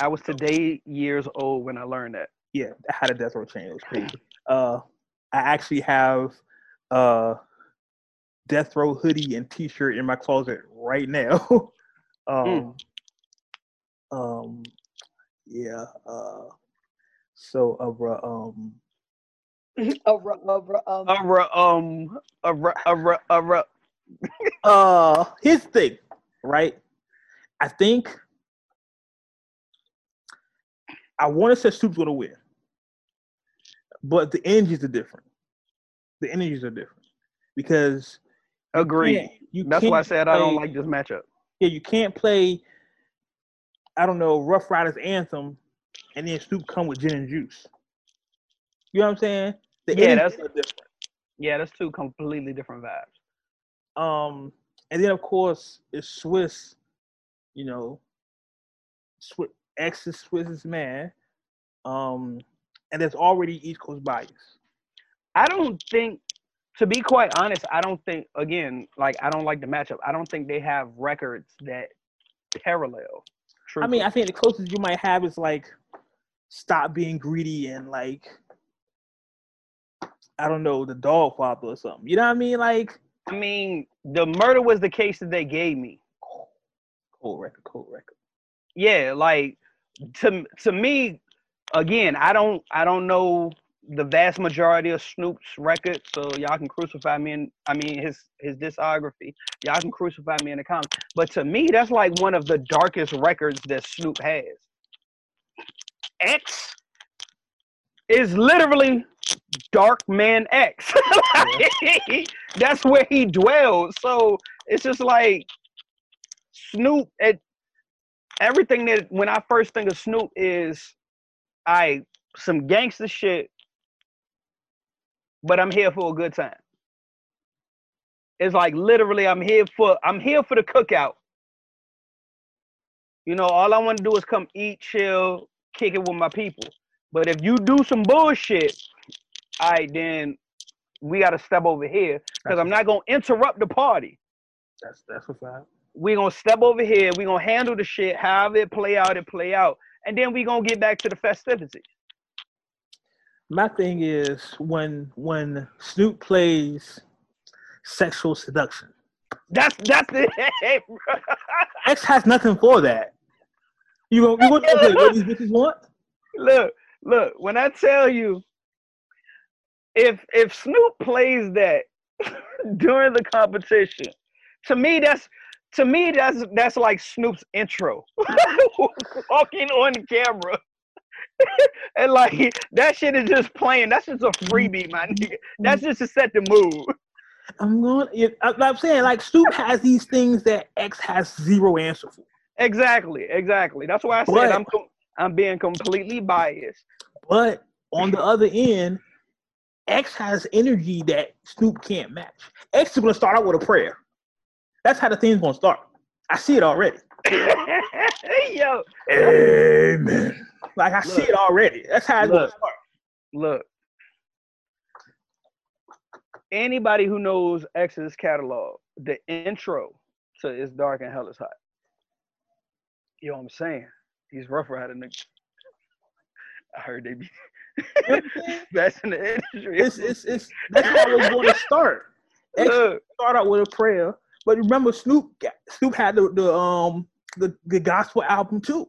I was today years old when I learned that. yeah, I had a Death Row chain. It was crazy. Uh, I actually have uh Death Row hoodie and T-shirt in my closet right now. um, um, yeah. Uh, so uh, um, ru- oh, um, A um a a a uh, here's the thing, right? I think I want to say Snoop's gonna win, but the energies are different. The energies are different because you Agreed. You That's why I said I don't like this matchup. Yeah, you can't play. I don't know Ruff Ryders anthem, and then Snoop come with gin and juice. You know what I'm saying? The Yeah, that's- different. Yeah, that's two completely different vibes. Um, and then of course it's Swizz. You know, Swizz X is man. Um, and there's already East Coast bias. I don't think, to be quite honest, I don't think again, like I don't like the matchup. I don't think they have records that parallel. I mean, I think the closest you might have is like stop being greedy and like I don't know, the dog father or something. You know what I mean? Like I mean, the murder was the case that they gave me. Cold record, cold record. Yeah, like to to me, again, I don't I don't know the vast majority of Snoop's records, so y'all can crucify me in I mean his his discography. Y'all can crucify me in the comments. But to me, that's like one of the darkest records that Snoop has. X is literally Dark Man X. that's where he dwells. So it's just like Snoop. It, everything that when I first think of Snoop is, I some gangster shit, but I'm here for a good time. It's like literally, I'm here for I'm here for the cookout. You know, all I want to do is come eat, chill, kick it with my people. But if you do some bullshit, all right, then we got to step over here because I'm not gonna interrupt the party. That's that's a fact. We gonna step over here. We're gonna handle the shit. However it play out, it play out, and then we're gonna get back to the festivities. My thing is when when Snoop plays sexual seduction. That's that's it. X has nothing for that. You gonna you gonna play what these bitches want? Look, look. When I tell you, if if Snoop plays that during the competition, to me that's to me that's that's like Snoop's intro, walking on camera. and like that shit is just playing. That's just a freebie, my nigga. That's just to set the mood. I'm going. I'm saying like Snoop has these things that X has zero answer for. Exactly, exactly. That's why I said but, I'm I'm being completely biased. But on the other end, X has energy that Snoop can't match. X is gonna start out with a prayer. That's how the thing's gonna start. I see it already. Yo. Amen. Like I look, see it already. That's how it's look, gonna start. Look. Anybody who knows X's catalog, the intro to It's Dark and Hell is Hot. You know what I'm saying? He's Ruff Ryder nigga. I heard they be That's in the industry. It's, it's, it's, that's how it's going to start. Look. Start out with a prayer. But remember, Snoop Snoop had the, the um the, the gospel album too.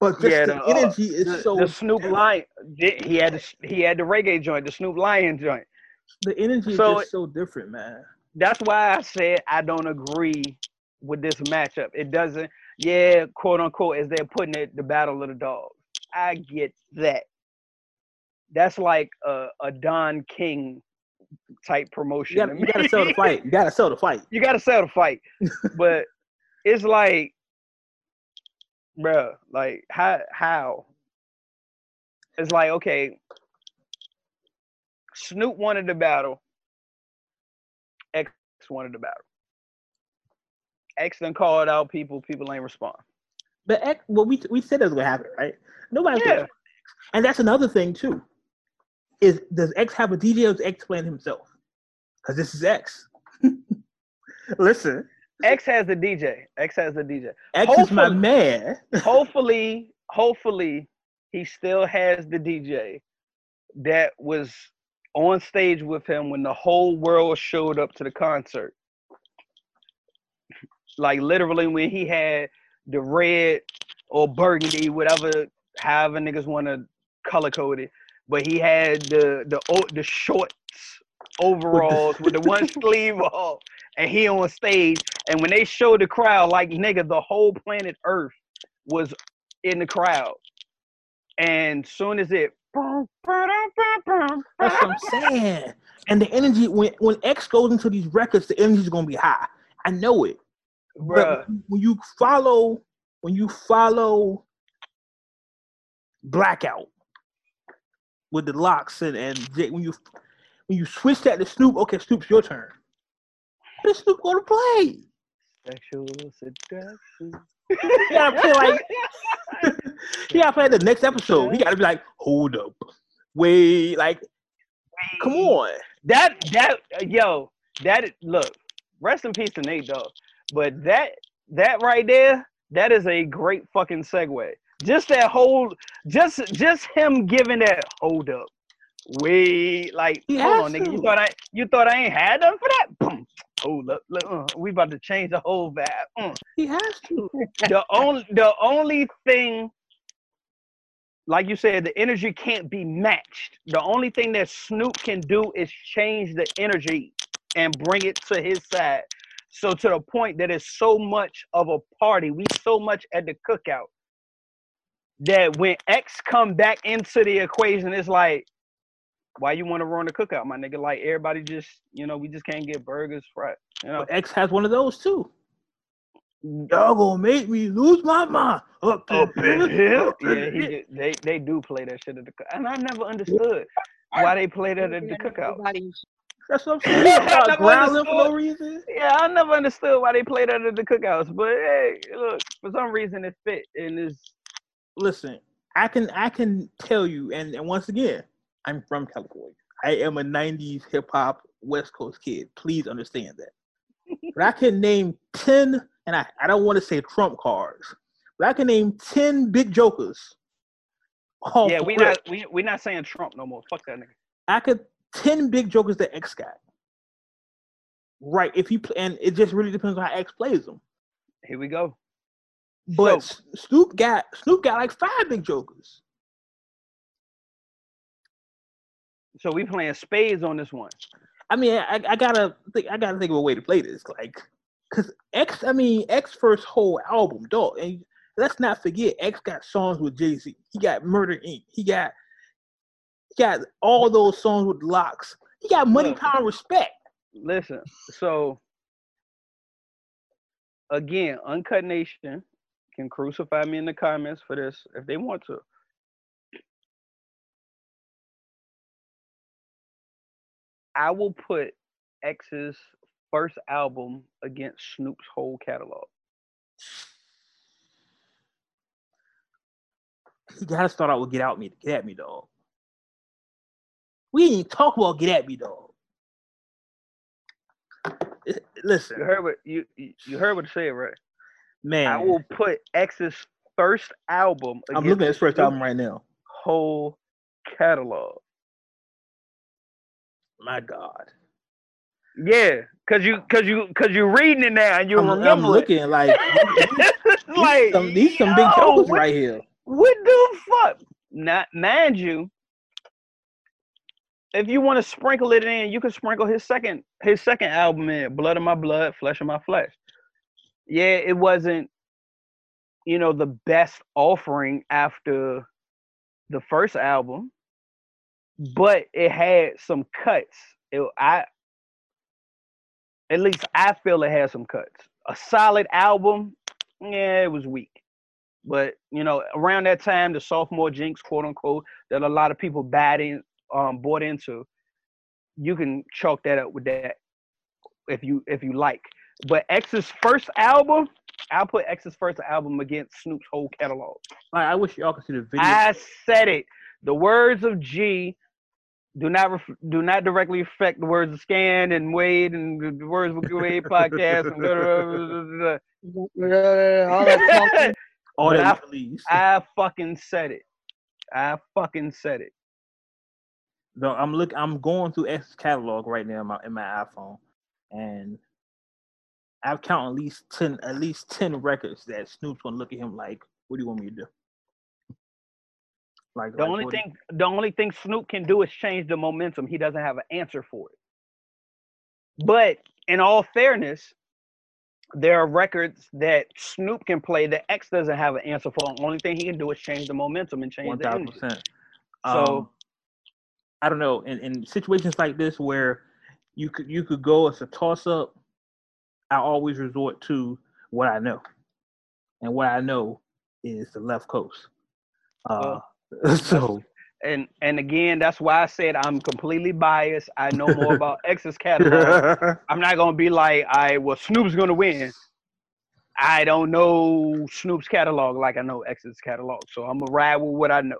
But just yeah, the, the uh, energy uh, is the, so. The Snoop Lion, he had the, he had the reggae joint, the Snoop Lion joint. The energy so, is just so different, man. That's why I said I don't agree with this matchup. It doesn't, yeah, quote unquote, as they're putting it, the battle of the dogs. I get that. That's like a, a Don King type promotion. You gotta, you gotta sell the fight. You gotta sell the fight. You gotta sell the fight. but it's like, bro, like how how? It's like okay, Snoop wanted the battle. X wanted the battle. X then called out people. People ain't respond. But X, well, we we said that's what happened, right? Nobody. Yeah. And that's another thing too. Is does X have a DJ or does X plan himself? Because this is X. Listen. X has the DJ. X has the DJ. X hopefully, is my man. hopefully, hopefully, he still has the DJ that was on stage with him when the whole world showed up to the concert. Like literally when he had the red or burgundy, whatever however niggas want to color code it. But he had the the the shorts overalls with the one sleeve off, and he on stage. And when they showed the crowd, like nigga, the whole planet Earth was in the crowd. And soon as it, that's what I'm saying. And the energy when when X goes into these records, the energy is gonna be high. I know it. Bruh. But when you follow, when you follow blackout with the Lox and and when you when you switch that to Snoop, okay, Snoop's your turn. What is Snoop gonna play? Sexual seduction. gotta play like he gotta play the next episode. He gotta be like, hold up, wait, like, come on. That that yo, that look. Rest in peace to Nate Dogg. But that that right there, that is a great fucking segue. Just that whole, just just him giving that hold up. Wait, like He hold on, nigga. You thought I you thought I ain't had nothing for that? Boom. Oh look, look, uh, we about to change the whole vibe. Mm. He has to. the only the only thing like you said the energy can't be matched the only thing that snoop can do is change the energy and bring it to his side so to the point that it's so much of a party we so much at the cookout that when x come back into the equation it's like why you want to run the cookout my nigga like everybody just you know we just can't get burgers fried you know But X has one of those too. Y'all gonna make me lose my mind up, up in here. up Yeah, he they they do play that shit at the cook- and I never understood why they play that at the cookout. That's what I'm saying. I Start growling for no reason. Yeah, I never understood why they play that at the cookouts. But hey, look, for some reason it fit and it's Listen, I can I can tell you, and, and once again, I'm from California. I am a '90s hip hop West Coast kid. Please understand that. but I can name ten, and I, I don't want to say Trump cards, but I can name ten big jokers. yeah, we not we we not saying Trump no more. Fuck that nigga. I could ten big jokers that X got. Right, if you and it just really depends on how X plays them. Here we go. But So- Snoop got Snoop got like five big jokers. So we playing spades on this one. I mean, I, I gotta think. I gotta think of a way to play this, like, cause X. I mean, X first whole album, dog. And let's not forget, X got songs with Jay Z. He got Murder Inc. He got, he got all those songs with Lox. He got Money, Look. Power, Respect. Listen, so again, Uncut Nation can crucify me in the comments for this if they want to. I will put X's first album against Snoop's whole catalog. He gotta start out with Get Out Me, Get At Me, dog. We even talk about Get At Me, dog. Listen, You heard what you you you heard what I said, right? Man. I will put X's first album I'm looking at his first album right now. whole catalog. My God. Yeah, cause you cause you cause you're reading it now and you I'm, I'm remember it. looking like like some, these some big what, right here. What the fuck? Not mind you, if you want to sprinkle it in, you can sprinkle his second his second album in, Blood of My Blood, Flesh of My Flesh. Yeah, it wasn't, you know, the best offering after the first album, but it had some cuts. It, I at least I feel it had some cuts. A solid album, yeah, it was weak. But you know, around that time, the sophomore jinx, quote unquote, that a lot of people bad in, um, bought into, you can chalk that up with that if you if you like. But X's first album, I'll put X's first album against Snoop's whole catalog. Like, I wish y'all could see the video. I said it. The words of G do not ref- do not directly affect the words of Scan and Wade and the- the words of Wade podcast and blah, blah, blah, blah, blah, All that blah. talking. all that legalese. I fucking said it. I fucking said it. No, I'm look. I'm going through X's catalog right now in my in my iPhone, and I've counted at least ten at least ten records that Snoop's gonna look at him like, "What do you want me to do?" Like The like, only do you- thing the only thing Snoop can do is change the momentum. He doesn't have an answer for it. But in all fairness, there are records that Snoop can play that X doesn't have an answer for. The only thing he can do is change the momentum and change One the energy. percent. So- Um, I don't know. In, in situations like this where you could you could go as a toss up, I always resort to what I know, and what I know is the left coast. Uh, so And and again, that's why I said I'm completely biased. I know more about X's catalog. I'm not gonna be like, I well, Snoop's gonna win. I don't know Snoop's catalog like I know X's catalog, so I'm gonna ride with what I know.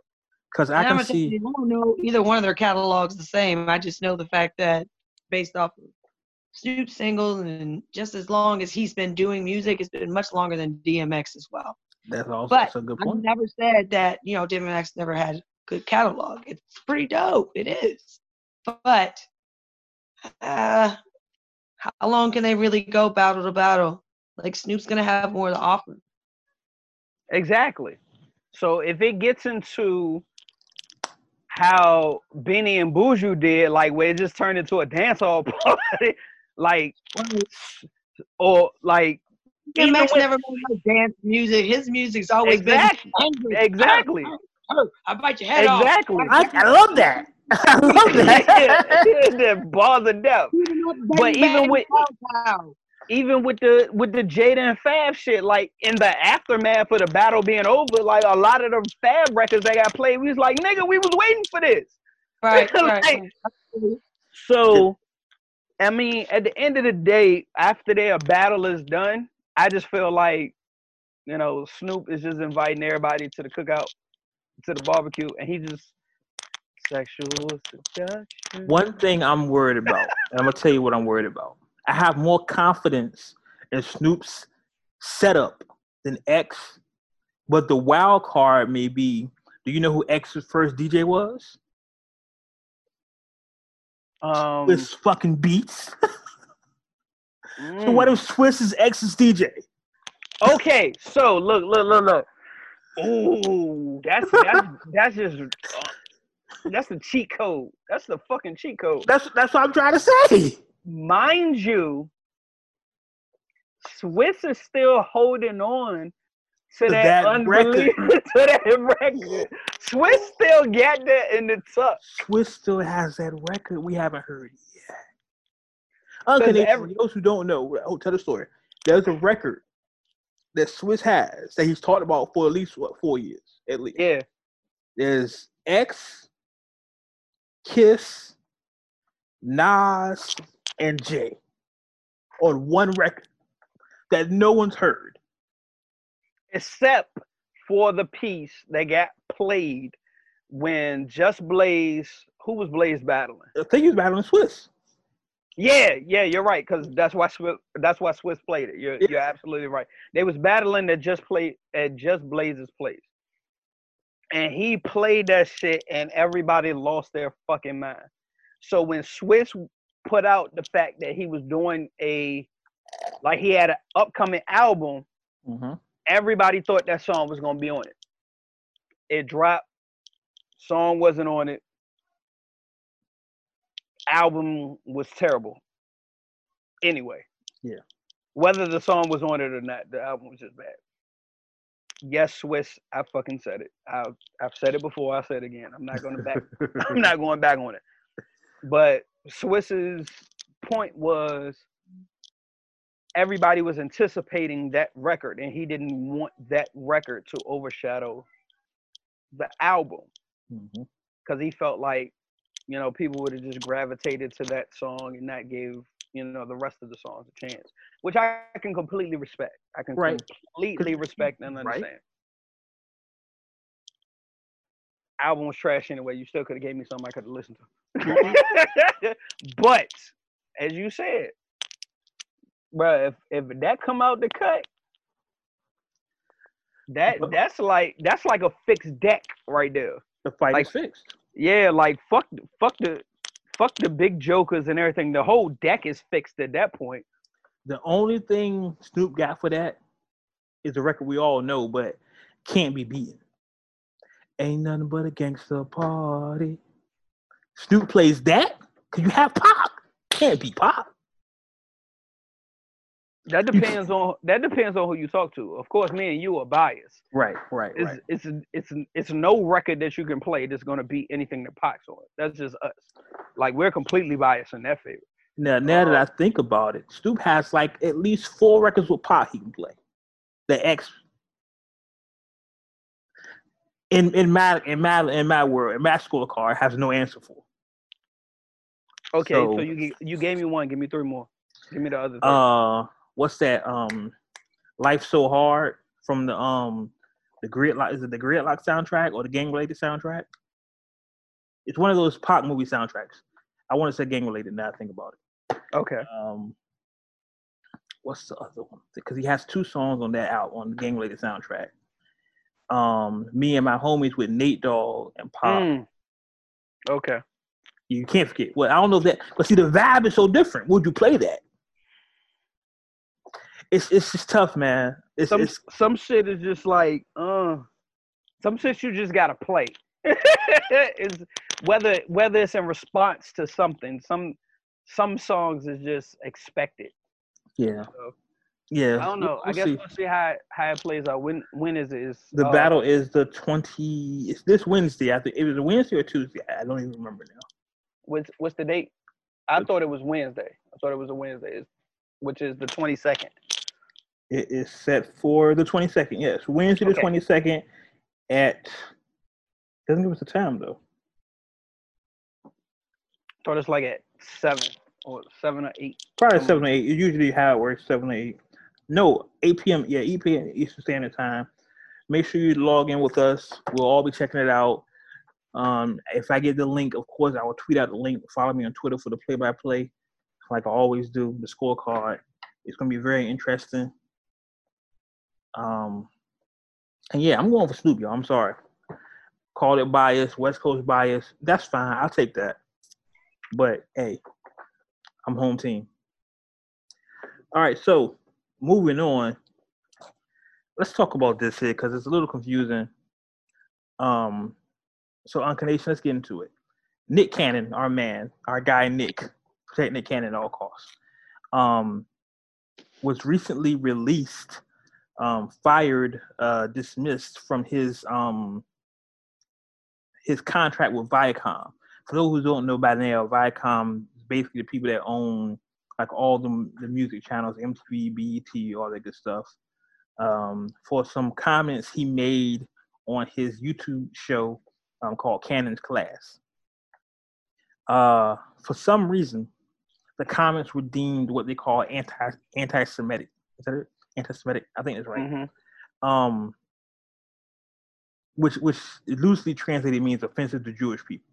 because I And I'm can gonna tell you, see. I don't know either one of their catalogs the same. I just know the fact that based off of Snoop singles, and just as long as he's been doing music, it's been much longer than DMX as well. That's also But that's a good point. I never said that you know DMX never had a good catalog. It's pretty dope. It is, but uh, how long can they really go battle to battle? Like Snoop's gonna have more to offer. Exactly. So if it gets into how Beenie and Buju did, like where it just turned into a dance hall party, like or like even DMX with- never made no dance music. His music's always exactly, been angry. exactly, Oh, I bite your head off. exactly. I, I love that. I love that. the bars of death. But even with- Even with the with the Jada and Fab shit, like in the aftermath of the battle being over, like a lot of the Fab records that got played, we was like, nigga, we was waiting for this. right, right, Like, right. So, I mean, at the end of the day, after their battle is done, I just feel like, you know, Snoop is just inviting everybody to the cookout, to the barbecue, and he just sexual seduction. One thing I'm worried about, and I'm gonna tell you what I'm worried about. I have more confidence in Snoop's setup than X, but the wild card may be. Do you know who X's first DJ was? Um, Swizz fucking Beatz. So mm. what if Swizz is X's DJ? Okay, so look, look, look, look. Ooh, that's that's that's just uh, that's the cheat code. That's the fucking cheat code. That's that's what I'm trying to say. mind you, Swizz is still holding on to To that, that to that record. Swizz still got that in the tuck. Swizz still has that record we haven't heard yet. Nathan, every- for those who don't know, I'll tell the story. There's a record that Swizz has that he's talked about for at least what four years at least. Yeah, There's X, Kiss, Nas, and Jay on one record that no one's heard. Except for the piece that got played when Just Blaze, who was Blaze battling? I think he was battling Swizz. Yeah, yeah, you're right, because that's why Swizz, that's why Swizz played it. You're Yeah. you're absolutely right. They was battling at just play at just Blaze's place, and he played that shit, and everybody lost their fucking mind. So when Swizz put out the fact that he was doing a, like he had an upcoming album, Mm-hmm. Everybody thought that song was gonna be on it. It dropped, song wasn't on it. Album was terrible. Anyway. Yeah. Whether the song was on it or not, the album was just bad. Yes, Swizz, I fucking said it. I've I've said it before, I said it again. I'm not gonna back I'm not going back on it. But Swizz's point was everybody was anticipating that record and he didn't want that record to overshadow the album. Mm-hmm. Because he felt like you know people would have just gravitated to that song and not gave you know the rest of the songs a chance which i can completely respect. I can Right. completely respect and Right. understand. Album was trash anyway. You still could have gave me something i could have listened to. But as you said bruh, if if that come out the cut that that's like that's like a fixed deck right there The fight Like- is fixed. yeah, like fuck, fuck the, fuck the big jokers and everything. The whole deck is fixed at that point. The only thing Snoop got for that is a record we all know, but can't be beaten. Ain't nothing but a gangster party. Snoop plays that because you have Pac. Can't be Pac. That depends on that depends on who you talk to. Of course, me and you are biased. Right, right, It's right. it's it's it's no record that you can play that's gonna beat anything that Pac's on. That's just us. Like we're completely biased in that favor. Now, now that I think about it, Snoop has like at least four records with Pac he can play. The X. In in my in my in my world, in my scorecard has no answer for. Okay, so, So- you you gave me one. Give me three more. Give me the other. Three. uh what's that um life so hard from the um the Gridlock'd is it the Gridlock'd soundtrack or the gang related soundtrack it's one of those Pac movie soundtracks i want to say gang related now i think about it Okay. Um, what's the other one? Because he has two songs on that out on the gang related soundtrack. Um, me and my homies with Nate Dogg and Pac. Mm. Okay. You can't forget. Well, I don't know if that, but see, the vibe is so different. Would you play that? It's it's just tough, man. It's, Some it's some shit is just like, uh, some shit you just gotta play. it's whether whether it's in response to something. Some some songs is just expected. yeah, So, yeah. I don't know. I We'll guess see. we'll see how it- how it plays out. When when is it? Is The uh, battle is the twenty. It's this Wednesday. I think it was a Wednesday or Tuesday. I don't even remember now. What's what's the date? I thought it was Wednesday. I thought it was a Wednesday, which is the twenty second. It is set for the twenty second. Yes, Wednesday the Okay. twenty second at. Doesn't give us the time though. Thought it's like at seven or seven or eight. Probably seven or eight. It's usually how it works. Seven or eight. No, eight p.m. Yeah, eight p.m. Eastern Standard Time. Make sure you log in with us. We'll all be checking it out. Um, if I get the link, of course, I will tweet out the link. Follow me on Twitter for the play-by-play, like I always do. The scorecard. It's gonna be very interesting. Um, and yeah, I'm going for Snoop, y'all. I'm sorry. Called it bias, West Coast bias. That's fine. I'll take that. But hey, I'm home team. All right, so moving on. Let's talk about this here because it's a little confusing. Um, so Uncle Nation, let's get into it. Nick Cannon, our man, our guy Nick, protect Nick Cannon at all costs, um, was recently released, um, fired, uh, dismissed from his um, his contract with Viacom. For those who don't know by now, Viacom is basically the people that own like all the the music channels, MTV, BET, all that good stuff. Um, for some comments he made on his YouTube show um, called Cannon's Class. Uh, for some reason, the comments were deemed what they call anti anti-Semitic. Is that it? Anti-Semitic? I think that's right. Mhm. Um, which which loosely translated means offensive to Jewish people.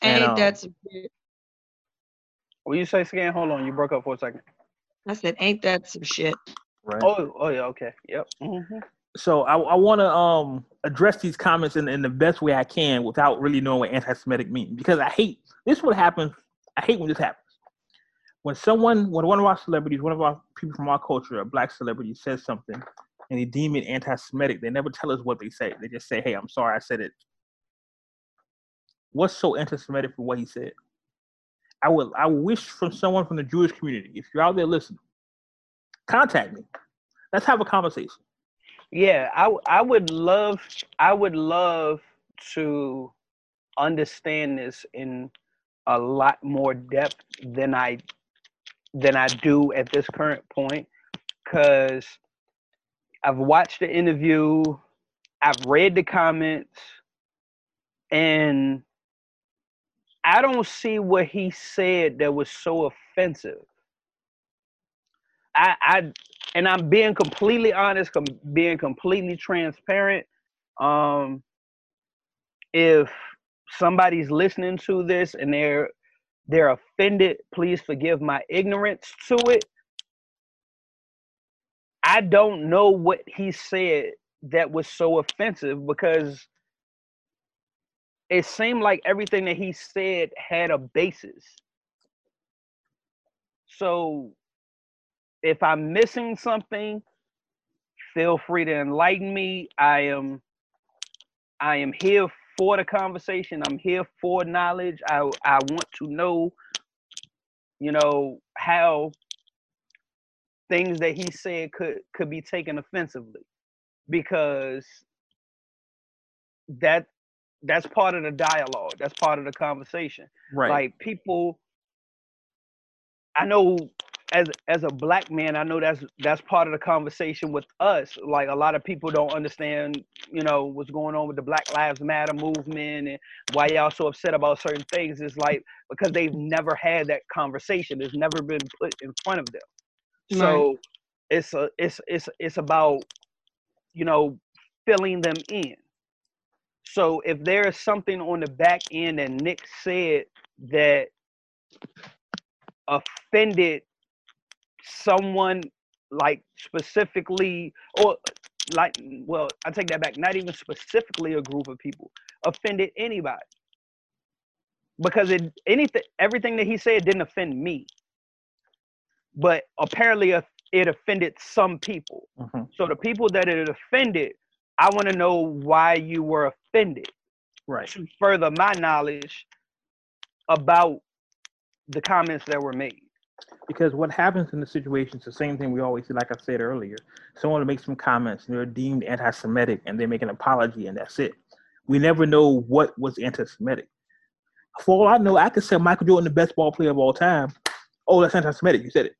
And, Ain't um, that some? What you say, Scan? Hold on, you broke up for a second. I said, ain't that some shit? Right. Oh, oh yeah, okay, yep. Mhm. so I, I want to um address these comments in, in the best way I can without really knowing what anti-Semitic means because I hate this. is What happens? I hate when this happens. When someone, when one of our celebrities, one of our people from our culture, a black celebrity, says something and they deem it anti-Semitic, they never tell us what they say. They just say, "Hey, I'm sorry, I said it." What's so anti-Semitic for what he said? I would, I wish from someone from the Jewish community, if you're out there listening, contact me. Let's have a conversation. Yeah, I, I would love I would love to understand this in a lot more depth than I than I do at this current point cuz I've watched the interview, I've read the comments and I don't see what he said that was so offensive. I I and I'm being completely honest, com- being completely transparent. Um, if somebody's listening to this and they're they're offended, please forgive my ignorance to it. I don't know what he said that was so offensive because it seemed like everything that he said had a basis. So if I'm missing something, feel free to enlighten me. I am I am here for the conversation. I'm here for knowledge. I I want to know, you know, how things that he said could could be taken offensively because that that's part of the dialogue. That's part of the conversation Right. like people i know as as a black man i know that's that's part of the conversation with us. Like a lot of people don't understand you know what's going on with the black lives matter movement and why y'all so upset about certain things. It's like because they've never had that conversation. It's never been put in front of them. So it's a it's it's it's about you know filling them in. So if there is something on the back end that nick said that offended someone like specifically or like well i take that back not even specifically a group of people offended anybody. Because it anything everything that he said didn't offend me. But apparently uh, it offended some people. Mhm. so the people that it offended i want to know why you were offended. Right. to further my knowledge about the comments that were made Because what happens in the situation is the same thing we always see, like I said earlier. Someone makes some comments and they're deemed anti Semitic and they make an apology and that's it. We never know what was anti Semitic. For all I know, I could say Michael Jordan the best ball player of all time. Oh, that's anti Semitic. You said it.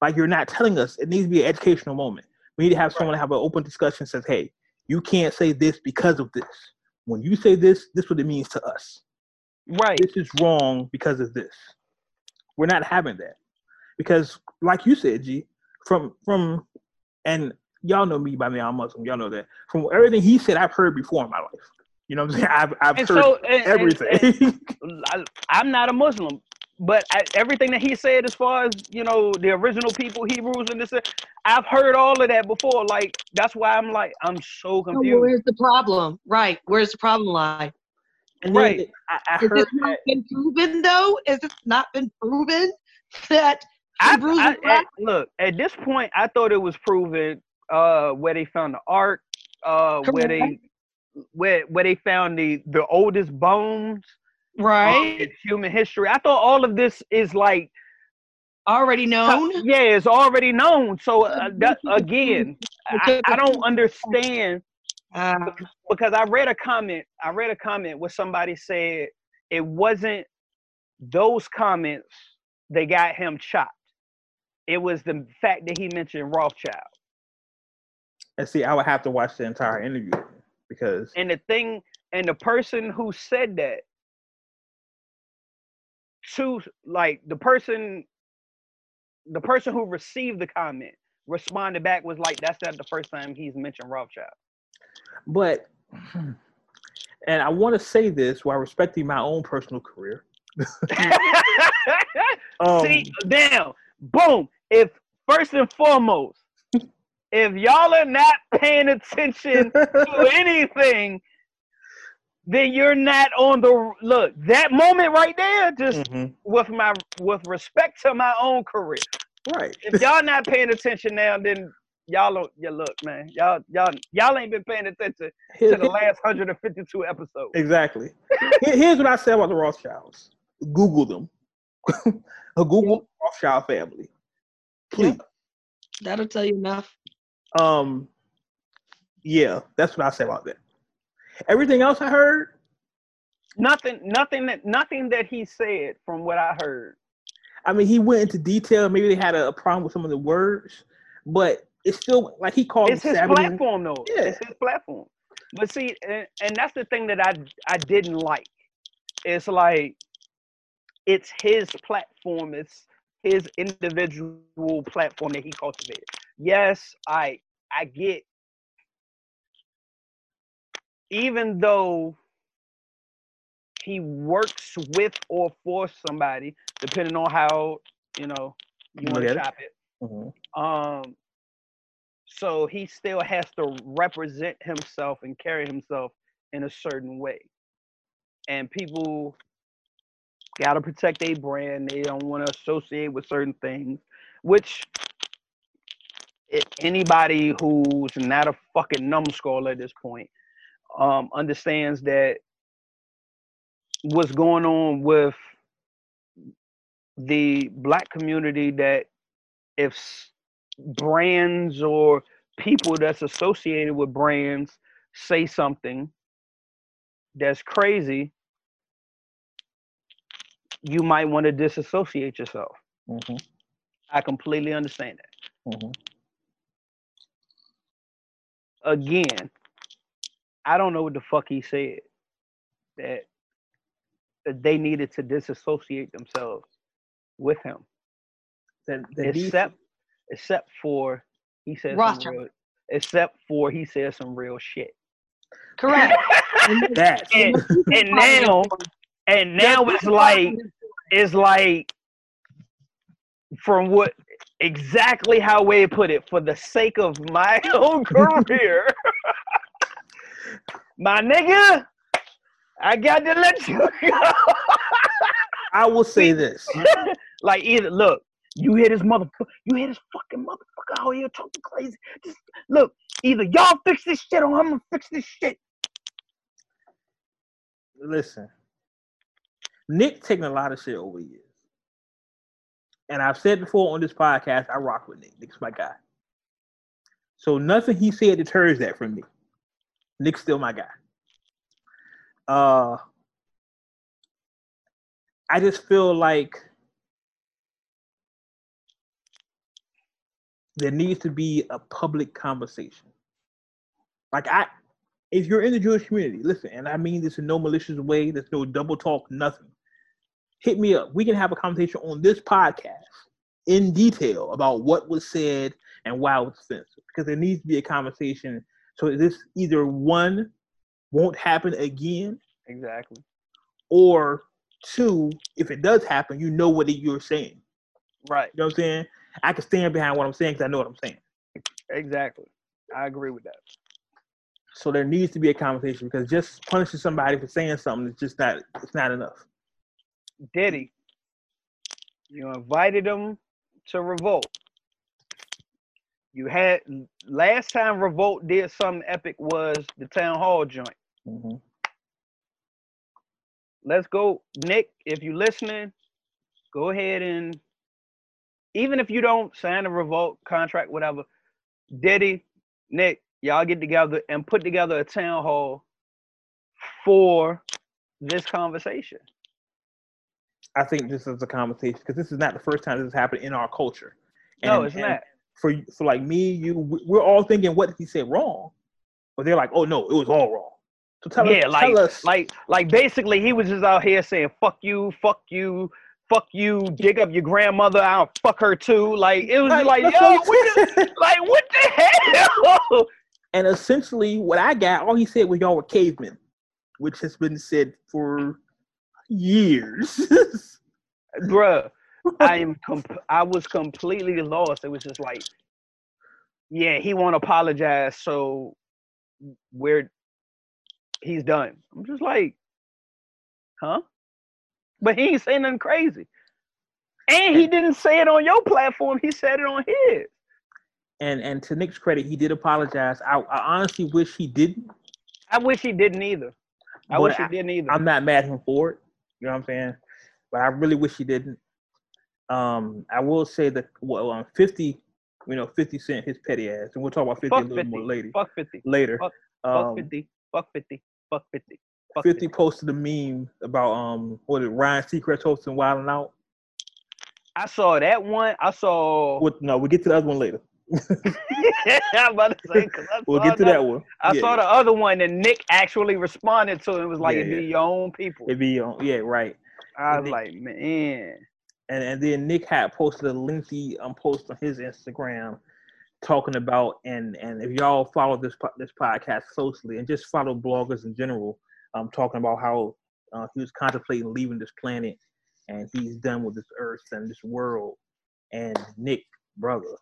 Like you're not telling us. It needs to be an educational moment. We need to have someone have an open discussion says, hey, you can't say this because of this. When you say this, this is what it means to us right this is wrong because of this. We're not having that because, like you said, G, from from and y'all know me by now, I'm Muslim. Y'all know that from everything he said, I've heard before in my life. You know what I'm saying? I've I've and heard so and- and- everything. and I, i'm not a muslim but I, everything that he said as far as you know the original people hebrews and this i've heard all of that before like that's why i'm like i'm so So confused where's the problem? Right. Where's the problem lie? And then Right. I, I Has heard it not that. been proven though? Has it not been proven that I, Hebrews I- at- look at this point i thought it was proven uh where they found the ark uh where they where where they found the the oldest bones right? in human history i thought all of this is like Already known. yeah it's already known so uh, that, again I, I don't understand Uh, because I read a comment. I read a comment where somebody said it wasn't those comments that got him chopped. It was the fact that he mentioned Rothschild. And see, I would have to watch the entire interview because And the thing, and the person who said that to like the person, the person who received the comment responded back was like, "That's not the first time he's mentioned Rothschild." But and I want to say this while respecting my own personal career. Um, See, damn, boom. If first and foremost, if y'all are not paying attention to anything, then you're not on the look. That moment right there, just mhm, with my with respect to my own career. right. If y'all not paying attention now, then y'all don't. Yeah, look, man, y'all y'all y'all ain't been paying attention to the last 152 episodes. Exactly. Here's what I say about the Rothschilds. Google them. A Google Rothschild family. Please. that'll tell you enough. Um yeah, that's what I say about that. Everything else I heard, Nothing, nothing that nothing that he said from what I heard. I mean he went into detail. Maybe they had a, a problem with some of the words, but it's still like he called It's his platform, though. Yeah. It's his platform. But see, and, and that's the thing that I I didn't like. It's like it's his platform. It's his individual platform that he cultivated. Yes, I I get. Even though he works with or for somebody, depending on how you know you want to at it. chop it. Mhm. Um, so he still has to represent himself and carry himself in a certain way. And people gotta protect their brand. They don't want to associate with certain things, which anybody who's not a fucking numbskull at this point um, understands that what's going on with the black community that if brands or people that's associated with brands say something that's crazy, you might want to disassociate yourself. Mhm. I completely understand that. Mhm. Again, I don't know what the fuck he said that that they needed to disassociate themselves with him. That, that these- except except for he said some real, except for he said some real shit. Correct. that and, and now and now it's like it's like from what exactly how Wade put it, for the sake of my own career, my nigga, I got to let you go. I will say this. like either look, you hear this motherfucker, you hear this fucking motherfucker out here talking crazy. Just look, either y'all fix this shit or I'm gonna fix this shit. Listen, Nick taking a lot of shit over the years. And I've said before on this podcast, I rock with Nick. Nick's my guy. So nothing he said deters that from me. Nick's still my guy. Uh I just feel like there needs to be a public conversation. Like I if you're in the Jewish community, listen, and I mean this in no malicious way, there's no double talk, nothing. Hit me up. We can have a conversation on this podcast in detail about what was said and why it was offensive. Because there needs to be a conversation. So this either one won't happen again. Exactly. Or two, if it does happen, you know what you're saying. Right. You know what I'm saying? I can stand behind what I'm saying because I know what I'm saying. Exactly. I agree with that. So there needs to be a conversation because just punishing somebody for saying something is just not it's not enough. Diddy, you invited them to Revolt. You had last time Revolt did something epic was the town hall joint. Mm-hmm. Let's go, Nick. If you're listening, go ahead and even if you don't sign a Revolt contract, whatever, Diddy, Nick, y'all get together and put together a town hall for this conversation. I think this is a conversation because this is not the first time this has happened in our culture. no, it's not. For for like me, you, we're all thinking what did he say wrong, but they're like, oh no, it was all wrong. So tell yeah, us, like, tell us, like, like basically, he was just out here saying "fuck you, fuck you, fuck you," dig up your grandmother, I'll fuck her too. Like it was Like, like, yo, what he the, like what the hell? and essentially what I got, all he said was y'all were cavemen, which has been said for years. Bruh, I am. Comp- I was completely lost. It was just like, yeah, he won't apologize, so we're he's done. I'm just like, huh? But he ain't saying nothing crazy, and he didn't say it on your platform. He said it on his. and and to Nick's credit, he did apologize. I, I honestly wish he didn't. I wish he didn't either. I But wish I- he didn't either. I'm not mad at him for it. You know what I'm saying? But I really wish he didn't. Um, I will say that well, um, 50, you know, 50 Cent his petty ass, and we'll talk about 50 a little 50. more later. Fuck 50. later. fuck- um, fuck 50. Fuck 50. Fuck 50. Fuck 50 posted a meme about um what is it, Ryan Seacrest hosting Wild 'N Out. I saw that one. I saw. What no, we'll get to the other one later. I'm about to say, We'll get to that one. I Yeah, saw the other one and Nick actually responded to it. It was like, Yeah, it'd be your own people. It'd be on yeah, right. I was Nick- like, man. and and then Nick had posted a lengthy um post on his Instagram talking about and and if y'all follow this this podcast closely and just follow bloggers in general, um talking about how uh, he was contemplating leaving this planet and he's done with this earth and this world. And Nick, brother,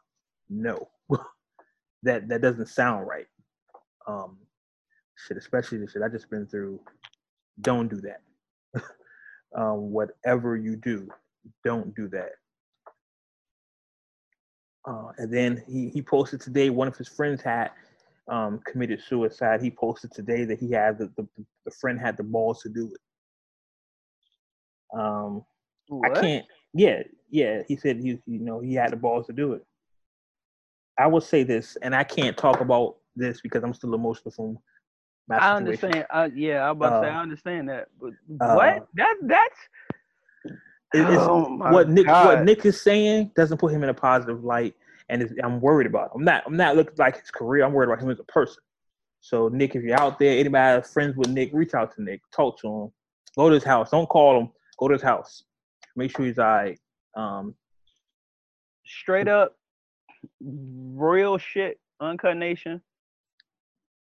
no, that that doesn't sound right. Um, shit, especially the shit I just been through. Don't do that. um, whatever you do, don't do that. Uh, and then he, he posted today one of his friends had um, committed suicide. He posted today that he had the, the, the friend had the balls to do it. Um, What? I can't. Yeah, yeah. He said he, you know, he had the balls to do it. I will say this, and I can't talk about this because I'm still emotional from my I situation. understand. I, yeah, I'm about to say Uh, I understand that. But uh, what? That that's It- it's- oh what Nick God. what Nick is saying doesn't put him in a positive light, and I'm worried about. Him. I'm not. I'm not looking like his career. I'm worried about him as a person. So Nick, if you're out there, anybody friends with Nick, reach out to Nick, talk to him, go to his house. Don't call him. Go to his house. Make sure he's all right. Um, straight up real shit, uncut nation.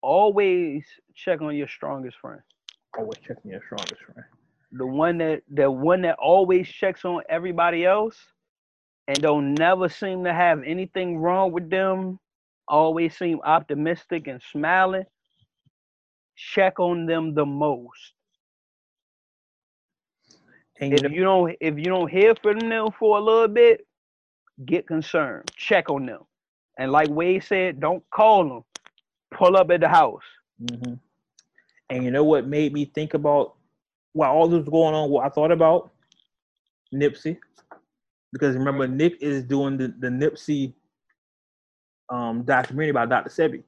Always check on your strongest friend. always check on your strongest friend. The one that the one that always checks on everybody else and don't never seem to have anything wrong with them, always seem optimistic and smiling, check on them the most. And If you don't if you don't hear from them for a little bit, get concerned. Check on them. And like Wade said, don't call them. Pull up at the house. Mhm. and you know what made me think about while all this was going on, what I thought about Nipsey, because remember Nick is doing the, the Nipsey um documentary about Dr. Sebi.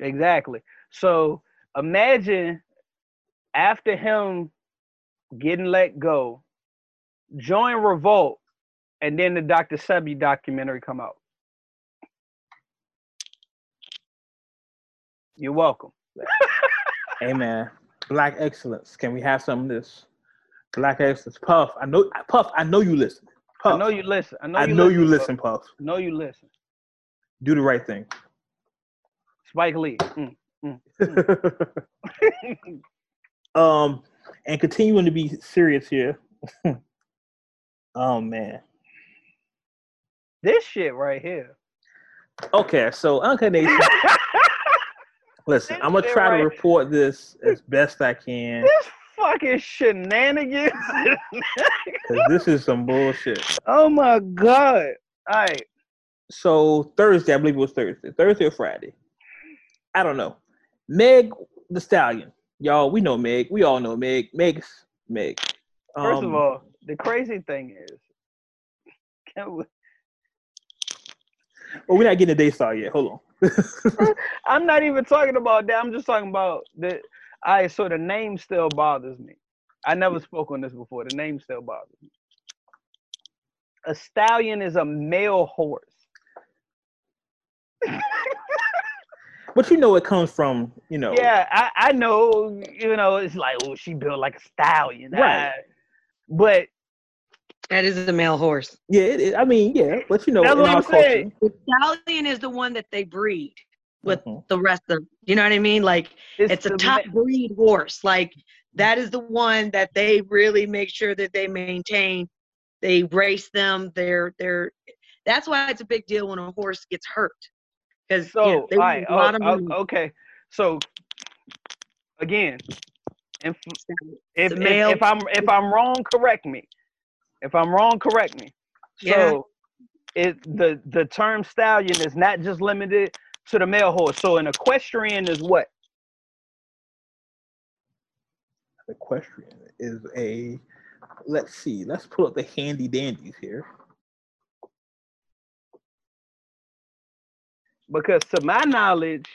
Exactly. So imagine after him getting let go, join Revolt, and then the Dr. Sebi documentary come out. You're welcome. Amen. Black Excellence. Can we have some of this? Black Excellence. Puff. I know Puff, I know you listen. Puff. I know you listen. I know I you know listen. you listen, Puff. I know you listen. Do the right thing. Spike Lee. Mm. um, and continuing to be serious here. oh man. This shit right here. Okay, so Uncle Nation, listen, I'm gonna try shit to right- report this as best I can This fucking shenanigans. this is some bullshit. oh my god. All right. So Thursday, I believe it was Thursday, Thursday or Friday. I don't know. Meg the Stallion, y'all. We know Meg. We all know Meg. Meg's Meg. First Um, of all, the crazy thing is, can we- well, we're not getting a day star yet. Hold on. I'm not even talking about that. I'm just talking about the. All right, so the name still bothers me. I never spoke on this before. The name still bothers me. A stallion is a male horse. but you know, it comes from you know. Yeah, I, I know. You know, it's like, oh, she built like a stallion. Right. Ah, but That is a male horse. Yeah, it, it- I mean, yeah, but you know, That's in what I'm saying. culture, The stallion is the one that they breed with Mhm. the rest of. You know what I mean? Like it's a top ma- breed horse. Like that is the one that they really make sure that they maintain. They race them. They're they're. That's why it's a big deal when a horse gets hurt, because So, all right, oh, oh, okay. So, again, if if, if, if I'm if I'm wrong, correct me. If I'm wrong, correct me. Yeah. So, it the the term stallion is not just limited to the male horse. So, an equestrian is what? equestrian is a. Let's see. Let's pull up the handy dandies here. Because to my knowledge,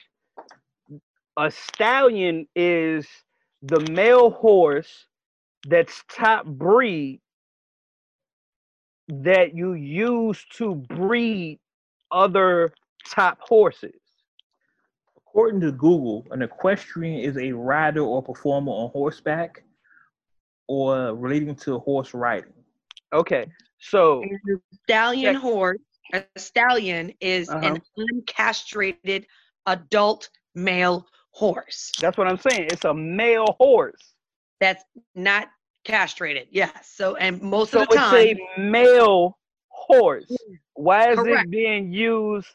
a stallion is the male horse that's top breed that you use to breed other top horses. According to Google, an equestrian is a rider or performer on horseback or relating to horse riding. Okay, so stallion Check. horse, a stallion is Uh-huh. an uncastrated adult male horse that's what I'm saying. It's a male horse. that's not castrated. Yes. So and most So of the time, it's a male horse. Why is Correct. it being used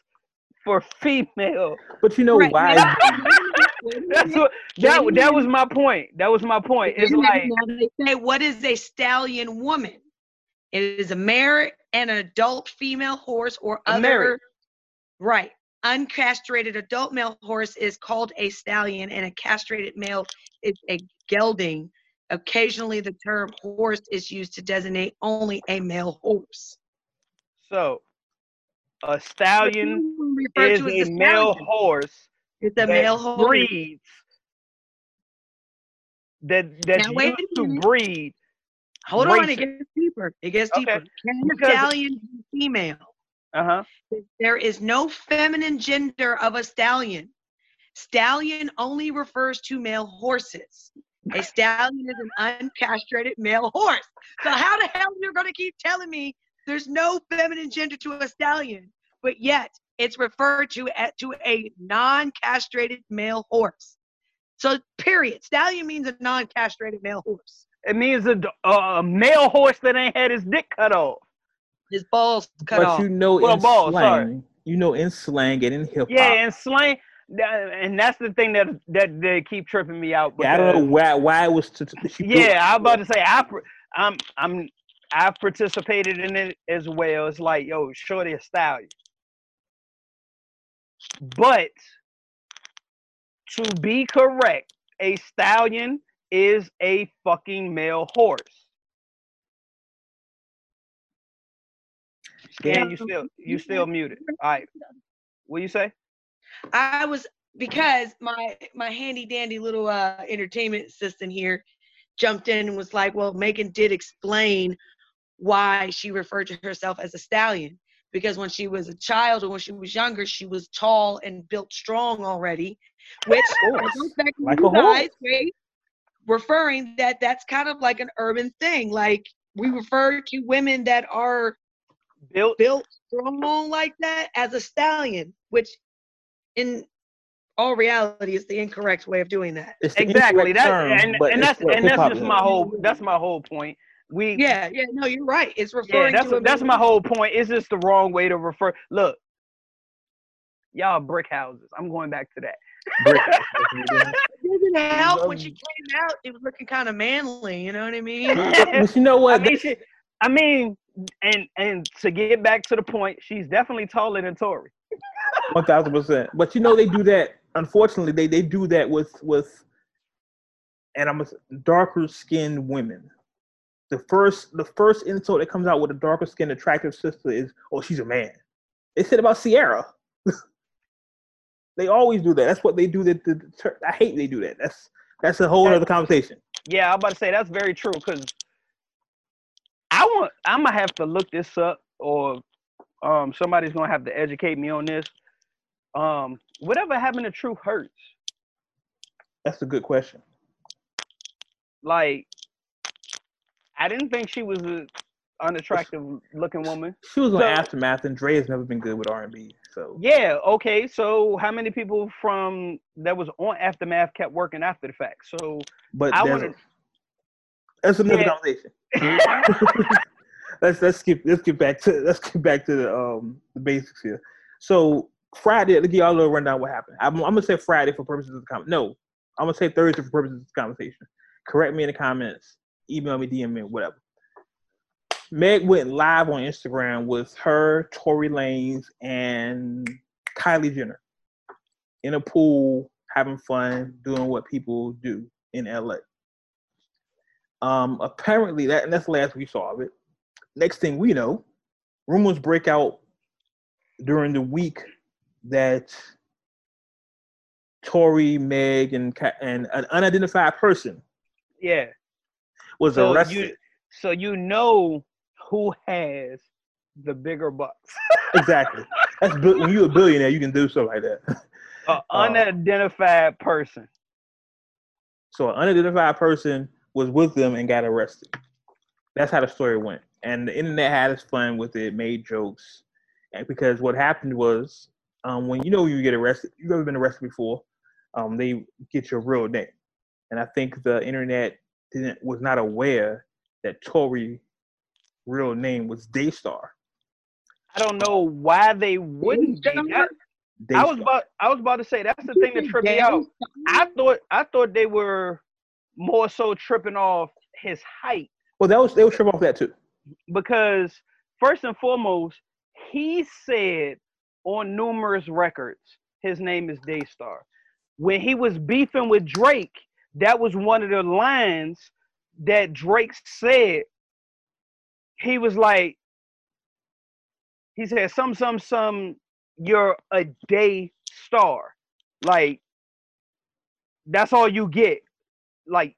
for female? But you know Right. why? Wait a minute, wait a That's what that that was my point. That was my point. It's like they say, what is a stallion woman? It is a mare and an adult female horse or other. mare. Right. Uncastrated adult male horse is called a stallion, and a castrated male is a gelding. Occasionally, the term horse is used to designate only a male horse. so a stallion is a as male horse It's a that male horse. breeds that that's Now, used to breed. Hold on, it gets deeper. It gets Okay. deeper. Can a Because- stallion be female? Uh-huh. There is no feminine gender of a stallion. Stallion only refers to male horses. A stallion is an uncastrated male horse. So how the hell are you're going to keep telling me there's no feminine gender to a stallion, but yet it's referred to at, to a non-castrated male horse. So period. Stallion means a non-castrated male horse. It means a, a male horse that ain't had his dick cut off. his balls cut but off. But you know Well, in balls, slang, sorry. you know in slang and in hip hop. Yeah, and slang, uh, and that's the thing that that they keep tripping me out. Yeah, I don't know why why it was. To, to- Yeah, I'm about to say I, par- I'm, I'm, I participated in it as well. It's like, yo, shorty a stallion. But to be correct, a stallion is a fucking male horse. Scan, you still, you still muted. All right. What you say? I was because my my handy dandy little uh entertainment assistant here jumped in and was like, "Well, Megan did explain why she referred to herself as a stallion because when she was a child or when she was younger, she was tall and built strong already, which Horse. back Like you guys, right? Referring that that's kind of like an urban thing. Like we refer to women that are Built. built strong like that as a stallion, which in all reality is the incorrect way of doing that. It's Exactly. incorrect That term, and, and that's and that's hip-hop just my whole. That's my whole point. We Yeah, yeah, no, you're right. It's Yeah, referring that's to a that's my whole point. It's just the wrong way to refer. Look, y'all brick houses. I'm going back to that. Brick house, that's what you're doing. It didn't help when Um, she came out. it was looking kind of manly. You know what I mean? But you know I what? mean, she, I mean, and and to get back to the point, she's definitely taller than Tory. One thousand percent. But you know they do that. Unfortunately, they they do that with with, and I'm a, darker skinned women. The first the first insult that comes out with a darker skinned attractive sister is, "Oh, she's a man." They said about Ciara. they always do that. That's what they do. That the, the, I hate they do that. That's that's a whole other conversation. Yeah, I'm about to say that's very true because I want. I'm gonna have to look this up, or um, somebody's gonna have to educate me on this. Um, whatever happened to Truth Hurts? That's a good question. Like, I didn't think she was a unattractive looking woman. She was on So- Aftermath, and Dre has never been good with R and B. So Yeah, okay. So how many people from that was on Aftermath kept working after the fact? So but I there's that's another Yeah. conversation. let's let's get let's get back to let's get back to the um the basics here. So Friday, let me give y'all a little rundown what happened. I'm, I'm gonna say Friday for purposes of the comment. No, I'm gonna say Thursday for purposes of the conversation. Correct me in the comments, email me, DM me, whatever. Meg went live on Instagram with her, Tory Lanez, and Kylie Jenner in a pool, having fun, doing what people do in LA. Um, apparently that and that's the last we saw of it. Next thing we know, rumors break out during the week that Tory, Meg, and and an unidentified person yeah. Was So arrested. you so you know who has the bigger bucks. exactly. That's when you're a billionaire, you can do stuff like that. An Oh. unidentified person. So an unidentified person was with them and got arrested. That's how the story went. And the internet had its fun with it, made jokes. And because what happened was, um, when you know you get arrested, you've ever been arrested before, um, they get your real name. And I think the internet didn't was not aware that Tory real name was Daystar. I don't know why they wouldn't be. That- I was about I was about to say that's the thing that tripped me out. I thought I thought they were more so tripping off his height well, that was they were tripping off that too. because first and foremost, he said on numerous records his name is Daystar. When he was beefing with Drake, that was one of the lines that Drake said. He was like, he said, some, some, some, you're a day star. Like, that's all you get. Like,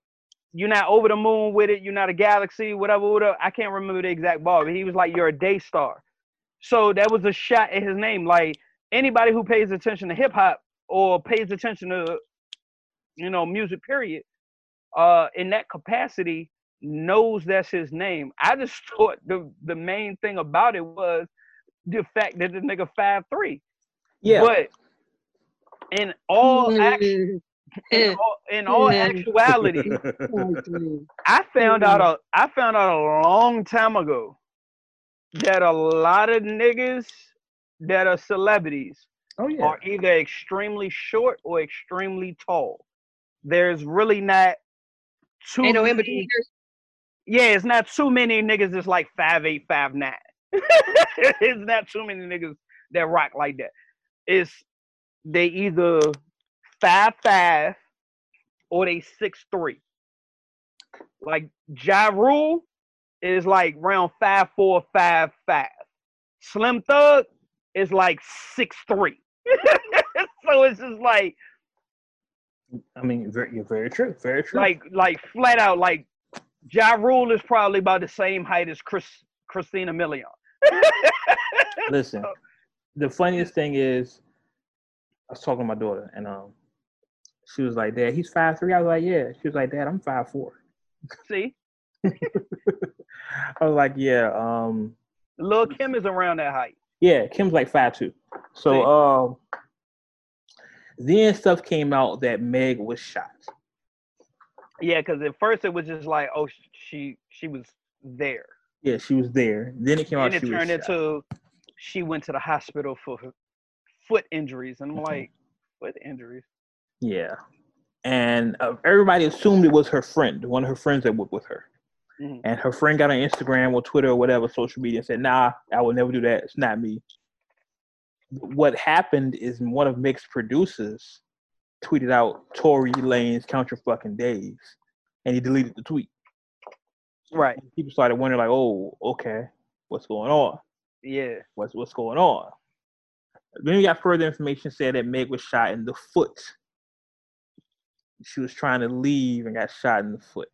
you're not over the moon with it. You're not a galaxy, whatever, whatever. I can't remember the exact bar, but he was like, "You're a day star." So that was a shot at his name. Like anybody who pays attention to hip hop or pays attention to, you know, music, period, uh, in that capacity, knows that's his name. I just thought the the main thing about it was the fact that the nigga five three. Yeah. But in all act- in all, in all actuality, I found out a I found out a long time ago that a lot of niggas that are celebrities Oh yeah. are either extremely short or extremely tall. There's really not too Ain't no in many- between. Yeah, it's not too many niggas that's like five eight, five nine. it's not too many niggas that rock like that. It's they either five five or they six three. Like Ja Rule is like round five four, five five. Slim Thug is like six three. so it's just like I mean, very, you're very true. Very true. like like flat out like Ja Rule is probably about the same height as Chris Christina Milian. Listen, the funniest thing is, I was talking to my daughter, and um, she was like, "Dad, he's five three. I was like, "Yeah." She was like, "Dad, I'm five four. See, I was like, "Yeah, um, Lil Kim is around that height. yeah." Kim's like five two. So, See? um, then stuff came out that Meg was shot. Yeah, because at first it was just like, oh, she she was there, Yeah, she was there. Then it came out and it was turned into she went to the hospital for foot injuries, and I'm Mhm. like, foot injuries? Yeah. And uh, everybody assumed it was her friend, one of her friends that worked with her. Mhm. And her friend got on Instagram or Twitter or whatever social media and said, nah, I would never do that. It's not me. What happened is one of Mick's producers tweeted out Tory Lanez Count Your Fucking Days. And he deleted the tweet. Right? People started wondering, like, oh, okay, what's going on? Yeah. What's what's going on? Then we got further information said that Meg was shot in the foot. She was trying to leave and got shot in the foot.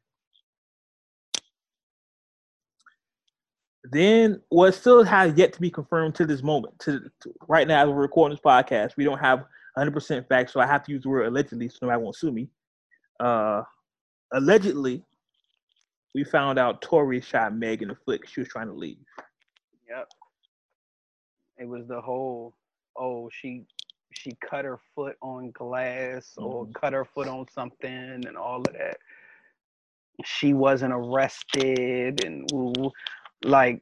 Then what still has yet to be confirmed to this moment. To, to right now, as we're recording this podcast, we don't have 100% facts, so I have to use the word allegedly, so nobody won't sue me. Uh, allegedly, we found out Tory shot Meg in the foot she was trying to leave. Yep. It was the whole oh she she cut her foot on glass or Mhm. cut her foot on something and all of that. She wasn't arrested and woo, woo. Like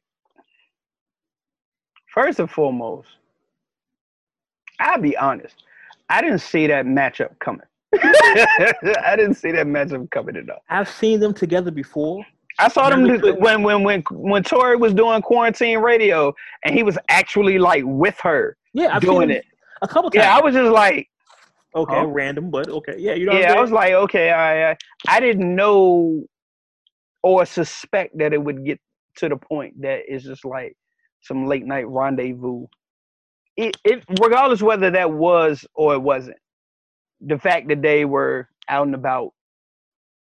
first and foremost, I'll be honest. I didn't see that matchup coming. I didn't see that matchup coming at all. I've seen them together before. I saw them when when when when Tory was doing quarantine radio and he was actually like with her Yeah, I've doing it. a couple times. Yeah, I was just like, okay, Huh? random, but okay. Yeah, you know. yeah, I was like, okay, I I- I didn't know or suspect that it would get to the point that it's just like some late night rendezvous. It, it regardless whether that was or it wasn't, the fact that they were out and about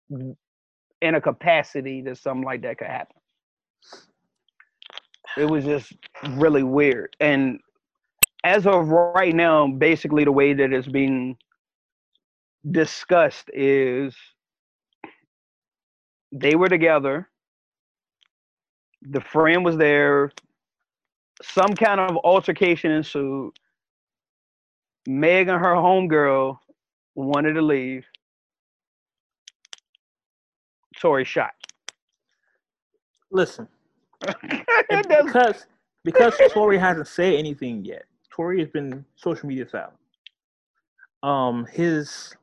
in a capacity that something like that could happen. It was just really weird. And as of right now, basically the way that it's being discussed is they were together. The friend was there. Some kind of altercation ensued. Meg and her homegirl wanted to leave. Tory shot. Listen, because because Tory hasn't said anything yet. Tory has been social media silent. Um, his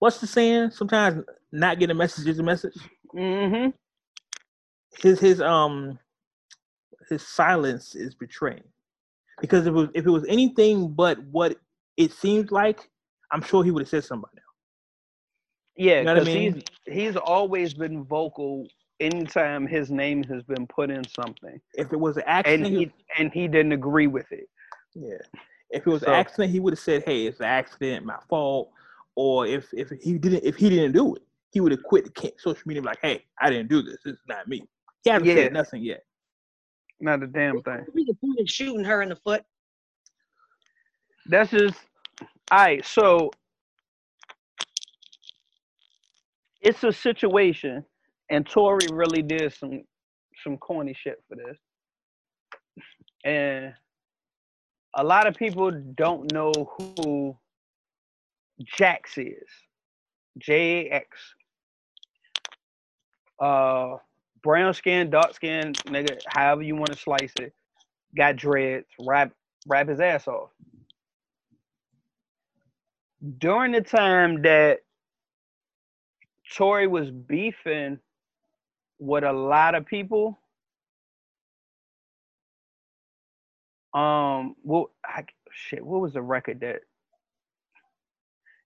what's the saying? Sometimes not getting a message is a message. Mm Mhm. His his um his silence is betraying. Because if it was if it was anything but what it seems like, I'm sure he would have said something. Yeah, You know I mean? he's he's always been vocal anytime his name has been put in something, If it was an accident, he- he and he didn't agree with it. Yeah. If it was So- an accident, he would have said, "Hey, it's an accident, my fault." Or if if he didn't if he didn't do it, he would have quit the social media. Like, "Hey, I didn't do this. It's not me." He hasn't Yeah. said nothing yet. Not a damn thing. What the point of shooting her in the foot? That's just all right. So it's a situation, and Tory really did some some corny shit for this, and a lot of people don't know who Jax is. J A X. Uh, brown skin, dark skin, nigga, however you want to slice it, got dreads, rap rap his ass off. During the time that Tory was beefing with a lot of people, um, well, I, shit, what was the record that?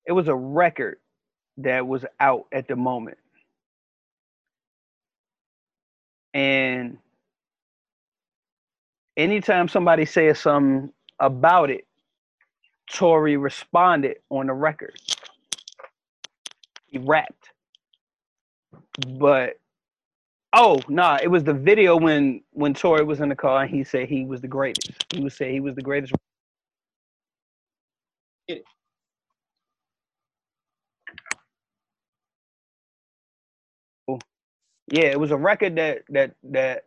It was a record that was out at the moment. And anytime somebody says something about it, Tory responded on the record. He rapped. But oh no, nah, it was the video when when Tory was in the car and he said he was the greatest. He would say he was the greatest. Yeah, it was a record that that that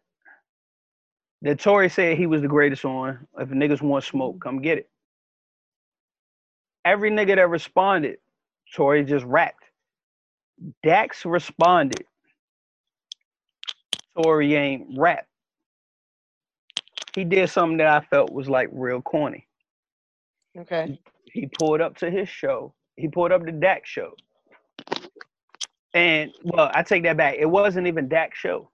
that Tory said he was the greatest on. If niggas want smoke, come get it. Every nigga that responded, Tory just rapped. Dax responded. Tory ain't rap. He did something that I felt was like real corny. Okay. He pulled up to his show. He pulled up to Dax show. And well, I take that back. It wasn't even Dax show.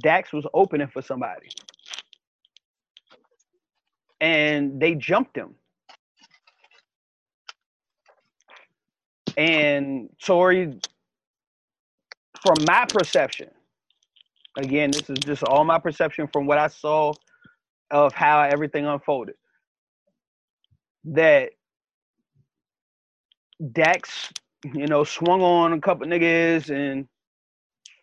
Dax was opening for somebody. And they jumped him. And Tory, from my perception, again, this is just all my perception from what I saw of how everything unfolded. That Dax, you know, swung on a couple niggas and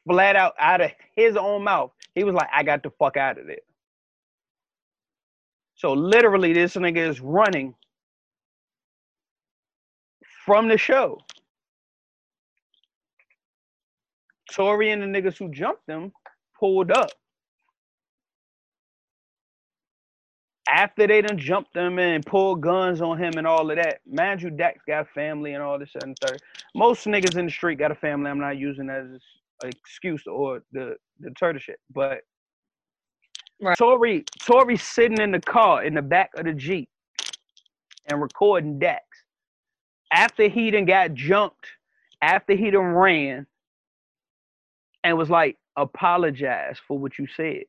flat out out of his own mouth, he was like, I got the fuck out of there. So literally, this nigga is running from the show. Tory and the niggas who jumped him pulled up. After they done jumped him and pulled guns on him and all of that, mind you, Dax got family and all this and third. Most niggas in the street got a family. I'm not using that as an excuse or the the turtle shit, but Right. Tory Tory sitting in the car in the back of the Jeep and recording Dax. After he done got jumped, after he done ran, and was like, apologize for what you said.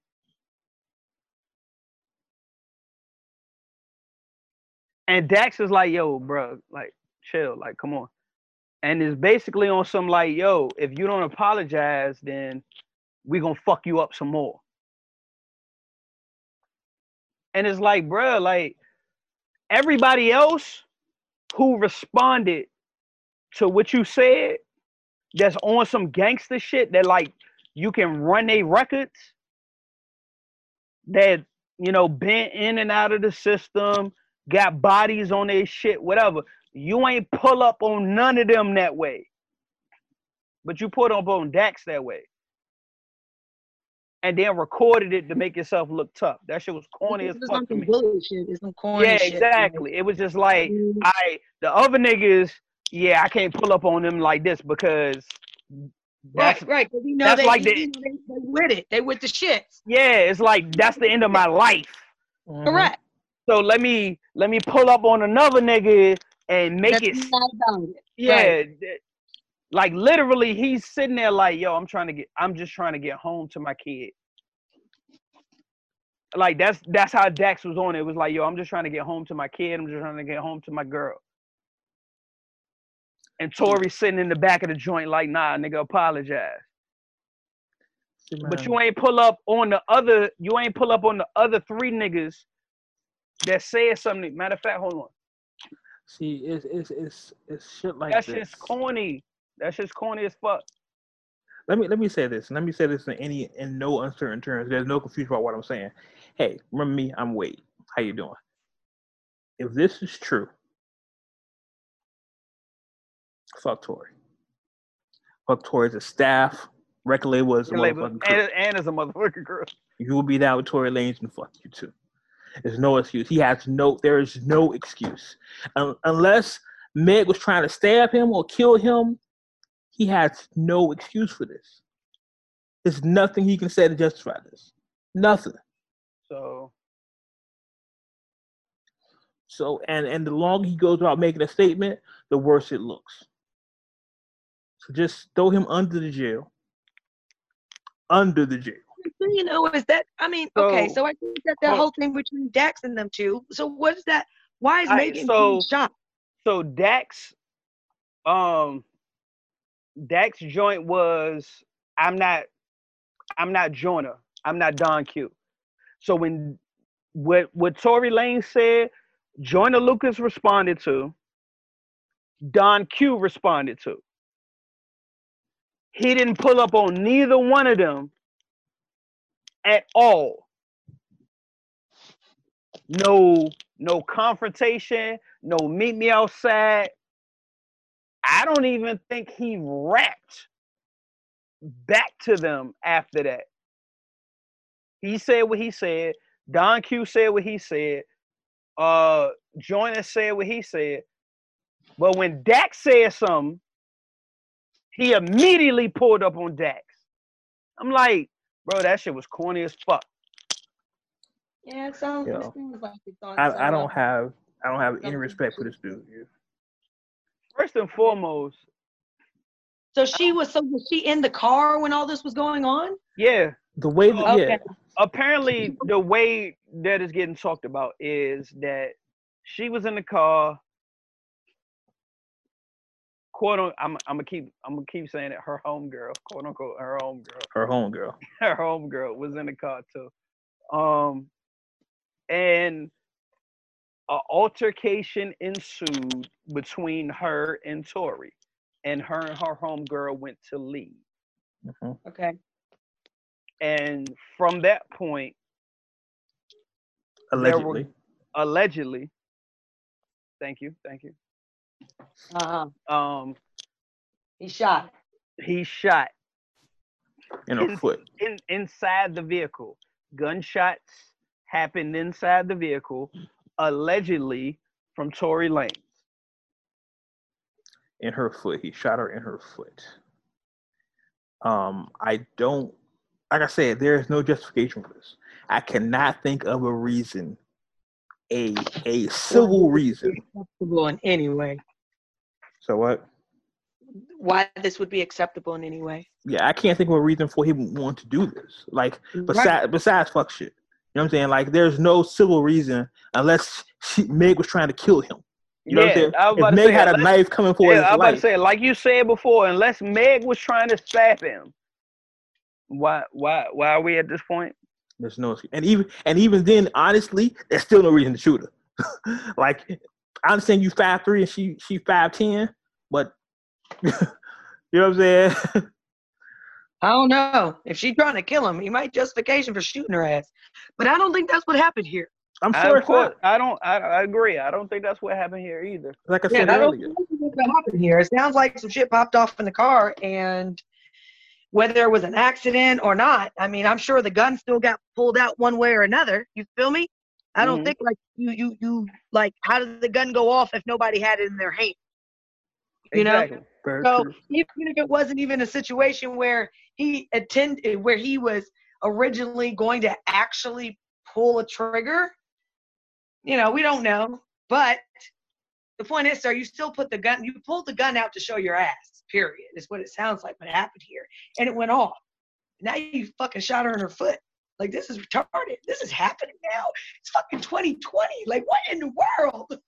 And Dax is like, yo, bro, like, chill, like, come on. And it's basically on some like, yo, if you don't apologize, then we gonna fuck you up some more. And it's like, bro, like everybody else who responded to what you said, that's on some gangster shit that like you can run their records, that you know been in and out of the system, got bodies on their shit, whatever. You ain't pull up on none of them that way, but you put up on Dax that way, and then recorded it to make yourself look tough. That shit was corny as fuck to me. bullshit. It's some corny Yeah, shit. exactly. It was just like Mhm. I the other niggas, yeah, I can't pull up on them like this because that's Right, right. you know that's they, like the- they, they with it. They with the shits. yeah, it's like that's the end of my life. Correct. So let me let me pull up on another nigga and make That's it not about it. yeah. th- Like literally he's sitting there like, yo, I'm trying to get I'm just trying to get home to my kid. Like that's that's how Dax was on it. It was like, yo, I'm just trying to get home to my kid. I'm just trying to get home to my girl. And Tory sitting in the back of the joint like, nah, nigga, apologize. See, But you ain't pull up on the other, you ain't pull up on the other three niggas that said something. Matter of fact, hold on. see, it's it's it's it's shit like That's just corny. That's just corny as fuck. let me let me say this. Let me say this in any in no uncertain terms. There's no confusion about what I'm saying. Hey, remember me? I'm Wade. How you doing? If this is true, fuck Tory. Fuck Tory as a staff. Record label a motherfucking and, and as a motherfucking girl. You will be down with Tory Lanez and fuck you too. There's no excuse. He has no. There is no excuse Un- unless Meg was trying to stab him or kill him. He has no excuse for this. There's nothing he can say to justify this. Nothing. So So and and the longer he goes about making a statement, the worse it looks. So just throw him under the jail. Under the jail. You know, is that? I mean, okay, So- so I think that the Hold- whole thing between Dax and them two. So what is that? Why is Megan so- shot? so Dax um Dax joint was I'm not I'm not Joyner. I'm not Don Q. So when what what Tory Lane said, Joyner Lucas responded to, Don Q responded to. He didn't pull up on neither one of them at all. No, no confrontation, no meet me outside. I don't even think he rapped back to them after that. He said what he said. Don Q said what he said. Uh Joyner said what he said. But when Dax said something, he immediately pulled up on Dax. I'm like, bro, that shit was corny as fuck. Yeah, it sounds, Yo, it sounds like I, so, I don't uh, have I don't have any respect for this dude. yeah. First and foremost, So she was. So was she in the car when all this was going on? yeah, The way that Okay. yeah, apparently the way that is getting talked about is that she was in the car quote un, I'm I'm gonna keep I'm gonna keep saying it her homegirl quote unquote her homegirl her homegirl. her homegirl was in the car too um and a altercation ensued between her and Tory and her and her homegirl went to leave Mhm. Okay. and from that point There were- Allegedly. allegedly thank you thank you Uh huh. um He shot. he shot in her foot. in inside the vehicle gunshots happened inside the vehicle allegedly from Tory Lanez in her foot. He shot her in her foot. Um, I don't like I said, there is no justification for this. I cannot think of a reason, a a civil reason. Acceptable in any way. So what? Why this would be acceptable in any way? Yeah, I can't think of a reason for him want to do this. Like besides besides fuck shit. You know what I'm saying? Like there's no civil reason unless she, Meg was trying to kill him. You know what I'm saying? I If Meg say, had a unless- knife coming for yeah, I his was about to say, like you said before, unless Meg was trying to stab him, why, why, why are we at this point? There's no excuse. And even and even then, honestly, there's still no reason to shoot her. like I understand you five three and she she five ten, but you know what I'm saying? I don't know. If she's trying to kill him, he might justification for shooting her ass. But I don't think that's what happened here. I'm I, sure of it's course. I don't, I, I agree. I don't think that's what happened here either. Like I Yeah, said I don't earlier. think that's what happened here. It sounds like some shit popped off in the car, and whether it was an accident or not, I mean, I'm sure the gun still got pulled out one way or another. You feel me? I don't Mhm. think like you, you, you like. How did the gun go off if nobody had it in their hand? You know? Very So true. even if it wasn't even a situation where he attended, where he was originally going to actually pull a trigger, you know, we don't know. But the point is, sir, you still put the gun, you pulled the gun out to show your ass. Period. Is what it sounds like. What happened here, and it went off. Now you fucking shot her in her foot. Like this is retarded. This is happening now. It's fucking 2020. Like what in the world?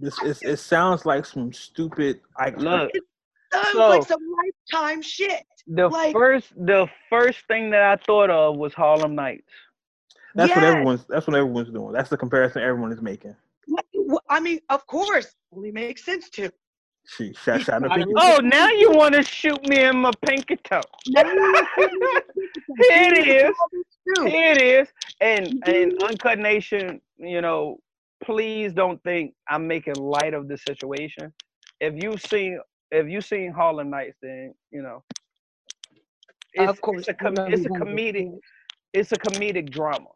This is it sounds like some stupid like Look, Sounds So- like some lifetime shit. the like- first, the first thing that I thought of was Harlem Nights. that's what everyone's that's what everyone's doing. That's the comparison everyone is making. What- what- I mean, of course, only makes sense to. She shot shot in her oh, pinky. Oh, now you want to shoot me in my pinky toe? Here it is. Here it is. And and Uncut Nation, you know, please don't think I'm making light of the situation. If you've seen if you've seen Harlem Nights, then you know. It's, of course, it's a com- it's a comedic it's a comedic drama.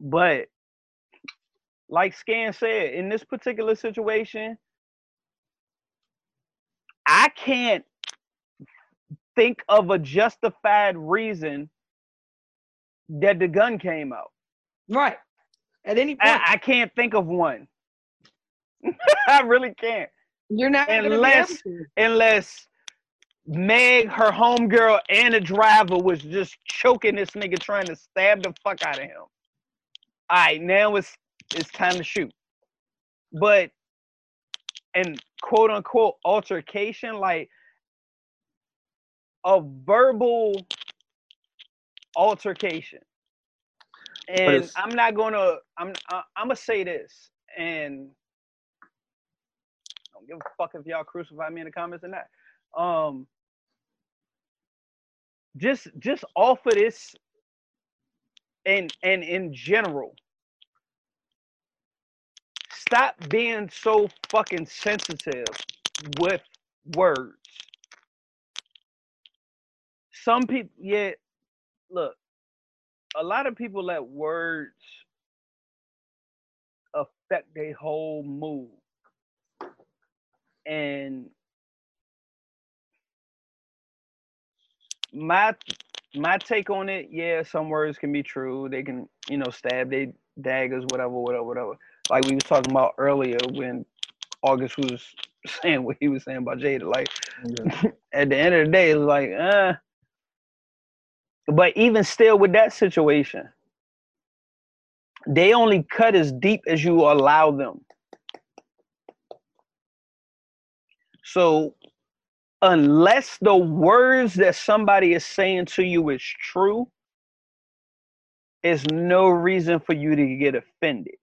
But like Scan said, in this particular situation, I can't think of a justified reason that the gun came out. Right. At any point, I, I can't think of one. I really can't. you're not gonna be unless- able to. Unless Meg, her homegirl, and the driver was just choking this nigga trying to stab the fuck out of him. All right, now it's it's time to shoot. But and quote unquote altercation, like a verbal altercation. And I'm not gonna I'm I, I'm gonna say this and I don't give a fuck if y'all crucify me in the comments or not. Um just just off of this and and in general stop being so fucking sensitive with words some people yeah look a lot of people let words affect their whole mood and my my take on it, yeah, some words can be true. They can, you know, stab they daggers, whatever, whatever, whatever. Like we was talking about earlier when August was saying what he was saying about Jada. Like at the end of the day, it's like, uh but even still with that situation, they only cut as deep as you allow them. So unless the words that somebody is saying to you is true, there's no reason for you to get offended.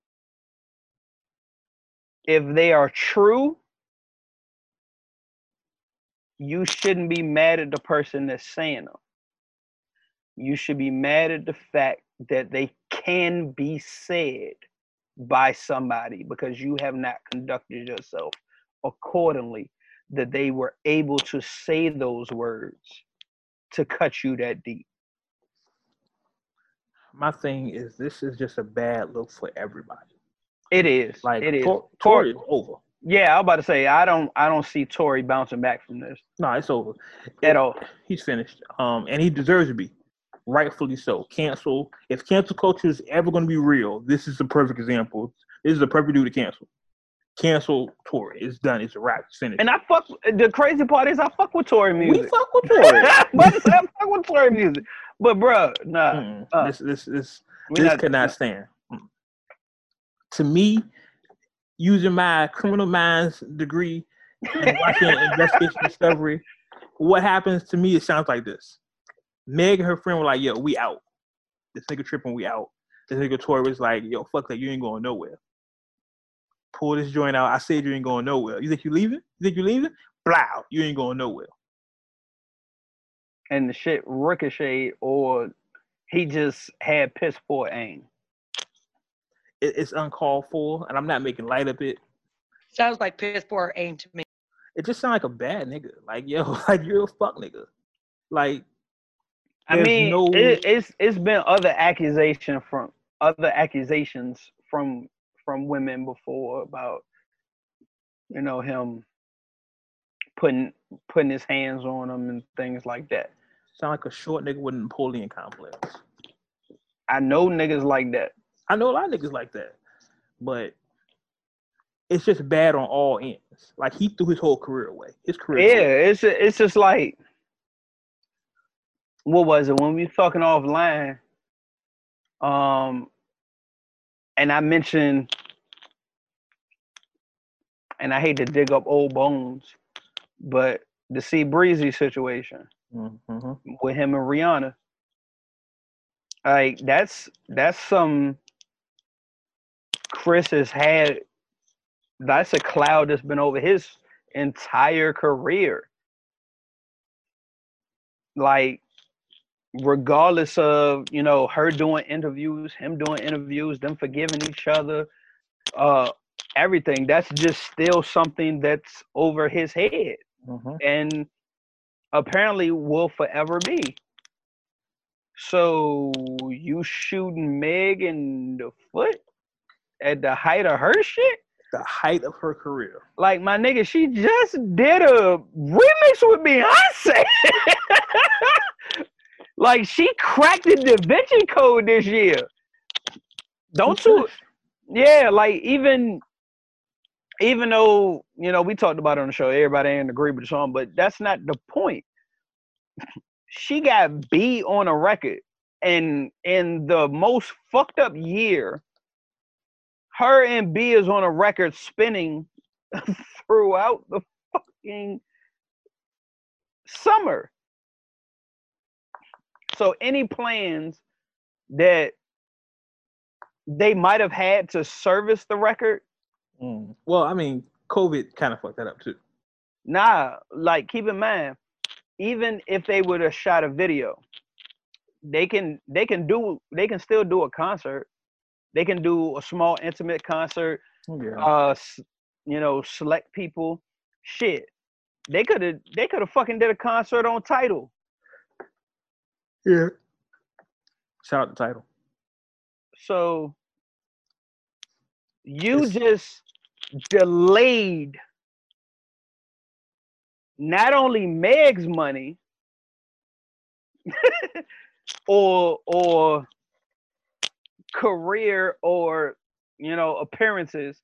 If they are true, you shouldn't be mad at the person that's saying them. You should be mad at the fact that they can be said by somebody because you have not conducted yourself accordingly that they were able to say those words to cut you that deep. My thing is, this is just a bad look for everybody. It is. Like, it is. Tor- Tor- Tory over. yeah, I'm about to say I don't I don't see Tory bouncing back from this No, it's over. at all. He's finished. Um, and he deserves to be, rightfully so. Cancel. If cancel culture is ever going to be real, this is the perfect example. This is the perfect dude to cancel. Cancel Tory. It's done. It's a wrap. It's finished. And I fuck the crazy part is I fuck with Tory music. we fuck with Tory. but I fuck with Tory music. But bro, nah. Mm-mm. uh, this this this this not- could not stand. Mm. To me, using my criminal minds degree and watching investigation discovery, what happens to me? It sounds like this. Meg and her friend were like, "Yo, we out. This nigga tripping, we out." This nigga Tory was like, "Yo, fuck that, you ain't going nowhere." Pull this joint out. I said you ain't going nowhere. You think you leaving? You think you leaving? Blow, you ain't going nowhere. and the shit ricocheted or he just had piss poor aim. It, it's uncalled for, and I'm not making light of it. Sounds like piss poor aim to me. it just sound like a bad nigga. Like yo, like you're a fuck nigga. Like I mean, no- it, it's it's been other accusation from other accusations from from women before about you know him putting putting his hands on them and things like that. sound like a short nigga with a Napoleon complex. I know niggas like that. I know a lot of niggas like that, but it's just bad on all ends. Like he threw his whole career away. His career. Yeah, it's it's just like what was it when we was talking offline? Um, and I mentioned, and I hate to dig up old bones, but the C Breezy situation Mm-hmm. with him and Rihanna, like that's that's some Chris has had. That's a cloud that's been over his entire career. Like, regardless of you know her doing interviews, him doing interviews, them forgiving each other, uh, everything. That's just still something that's over his head Mm-hmm. and apparently will forever be. So you shooting Meg in the foot at the height of her shit? The height of her career. Like my nigga, she just did a remix with Beyonce. like she cracked the Da Vinci Code this year. Don't you? Yeah, like even even though you know we talked about it on the show, everybody ain't agree with the song, but that's not the point. She got B on a record, and in the most fucked up year, her and B is on a record spinning throughout the fucking summer. So any plans that they might have had to service the record, Mm. Well, I mean, COVID kind of fucked that up too. nah, like keep in mind, even if they would have shot a video, they can they can do they can still do a concert. They can do a small intimate concert, Yeah. uh you know, select people. Shit. They could have they could have fucking did a concert on Tidal. Yeah. Shout out the Tidal. So you It's- just delayed not only Meg's money or or career or you know appearances,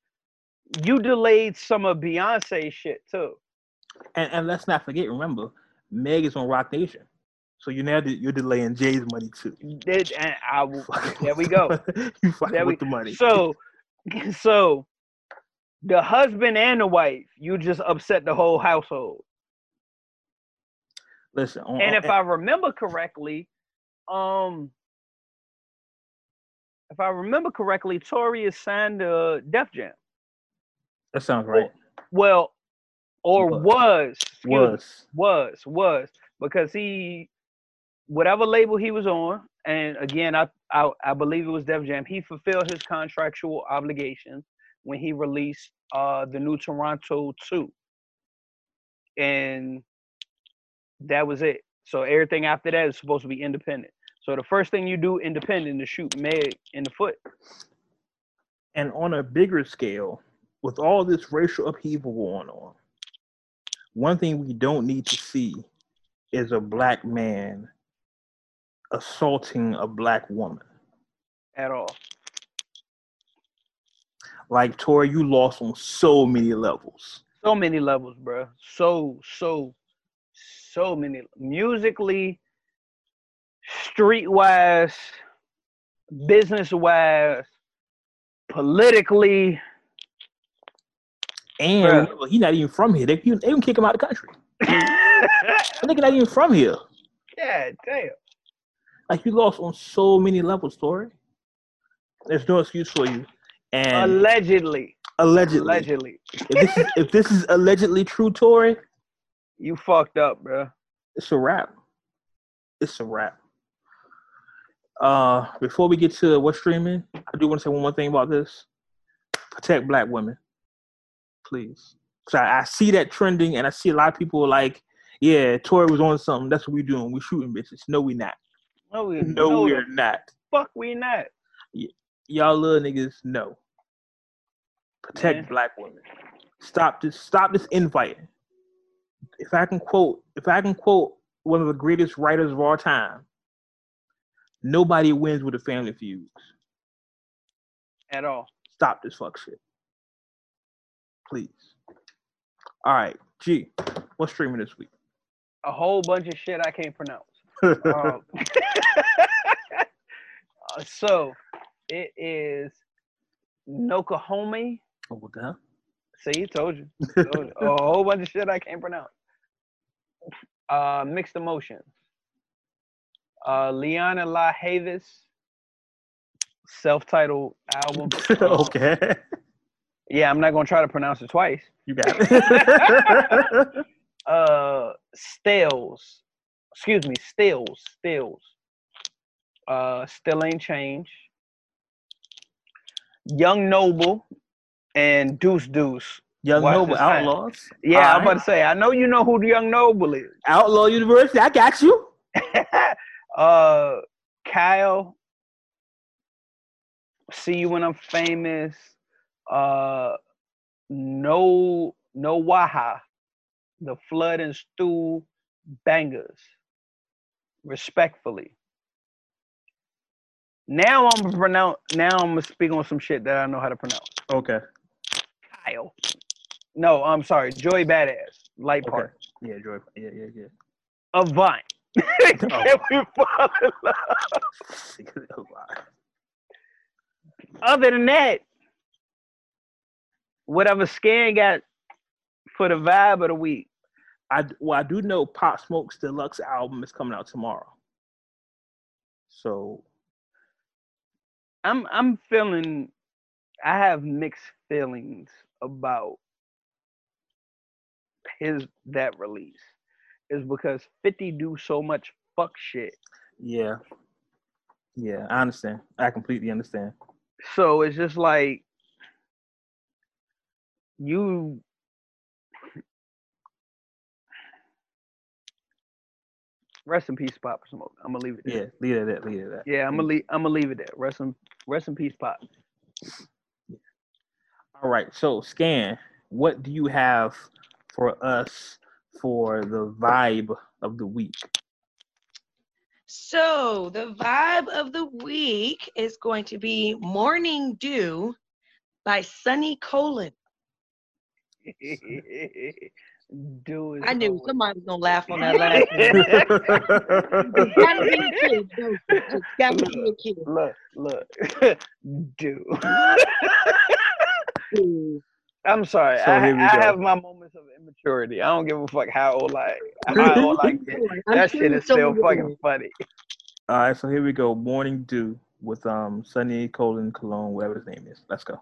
you delayed some of Beyonce shit too. And and let's not forget, remember, Meg is on Roc Nation. So you're now you're delaying Jay's money too. Did and I will- there we go. you fucking There we- with the money. So, so the husband and the wife, you just upset the whole household. Listen, on, And on- if I remember correctly, um, if I remember correctly, Tory is signed to Def Jam. that sounds right. Well, or Was. was Was was was because he whatever label he was on and again I, I i believe it was def jam he fulfilled his contractual obligations when he released uh the new toronto 2 and that was it. So everything after that is supposed to be independent. So the first thing you do independent is shoot meg in the foot. And on a bigger scale, with all this racial upheaval going on, one thing we don't need to see is a black man assaulting a black woman. at all Like Tory, you lost on so many levels. so many levels, bro. So so so many musically, streetwise, business wise, politically. And Bruh. remember, he not even from here. They, they even kick him out of the country. Nigga not even from here. yeah, damn. Like you lost on so many levels, Tory. There's no excuse for you. And Allegedly, allegedly, allegedly, if this is if this is allegedly true, Tory, you fucked up, bro. it's a wrap. It's a wrap. Uh, before we get to what's streaming, I do want to say one more thing about this. Protect black women, please. So I, I see that trending, and I see a lot of people like, "Yeah, Tory was on something. That's what we doing. We shooting bitches." No, we not. No, we No, no, we're not. fuck we not. Y'all little niggas, no. Protect Yeah. black women. Stop this. Stop this infighting. If I can quote, if I can quote one of the greatest writers of all time, nobody wins with a family feud. At all. Stop this fuck shit, please. All right, G, what's streaming this week? A whole bunch of shit I can't pronounce. Um, uh, so it is Nokohomi. oh, what the hell? See, told you. Told you. A whole bunch of shit I can't pronounce. Uh, mixed emotions. Uh, Lianne La Havas, self-titled album. Uh, okay, Yeah, I'm not gonna try to pronounce it twice. you got it. Uh, Stills, excuse me, Stills, Stills. Uh, still ain't changed. Young Noble and Deuce Deuce. Young Watch Noble. Outlaws. Yeah, I'm about to say. I know you know who the Young Noble is. Outlaw University. I got you. uh, Kyle. See you when I'm famous. Uh, no no waha, the flood and stew bangers. Respectfully. Now I'm mm-hmm. gonna pronounce. Now I'm gonna speak on some shit that I know how to pronounce. Okay. Kyle. No, I'm sorry. Joey Bada$$. Light Okay. part. Yeah, Joy. Yeah, yeah, yeah. Avant. Oh. Can we fall in love? Other than that, whatever scan got for the vibe of the week. I well, I do know Pop Smoke's deluxe album is coming out tomorrow. So I'm I'm feeling I have mixed feelings about his that release. Is because 50 do so much fuck shit. yeah, yeah, I understand. I completely understand. So it's just like you rest in peace, Pop Smoke. I'm gonna leave it there. Yeah, leave it at that. Leave it at that. Yeah, I'm gonna leave. I'm gonna leave it there. Rest in rest in peace, Pop. All right. So, Scan, what do you have for us for the vibe of the week? So the vibe of the week is going to be Morning Dew by Sunny Colon. Do. I knew somebody was gonna laugh on that last one. It's gotta be a kid. though. It's gotta be a kid. Look, look. Do. Ooh. I'm sorry. So I, I have my moments of immaturity. I don't give a fuck how old I how old I get. I'm That shit is so still will. fucking funny. All right. So here we go. Morning Dew with um Sunny Colon Cologne, whatever his name is. Let's go.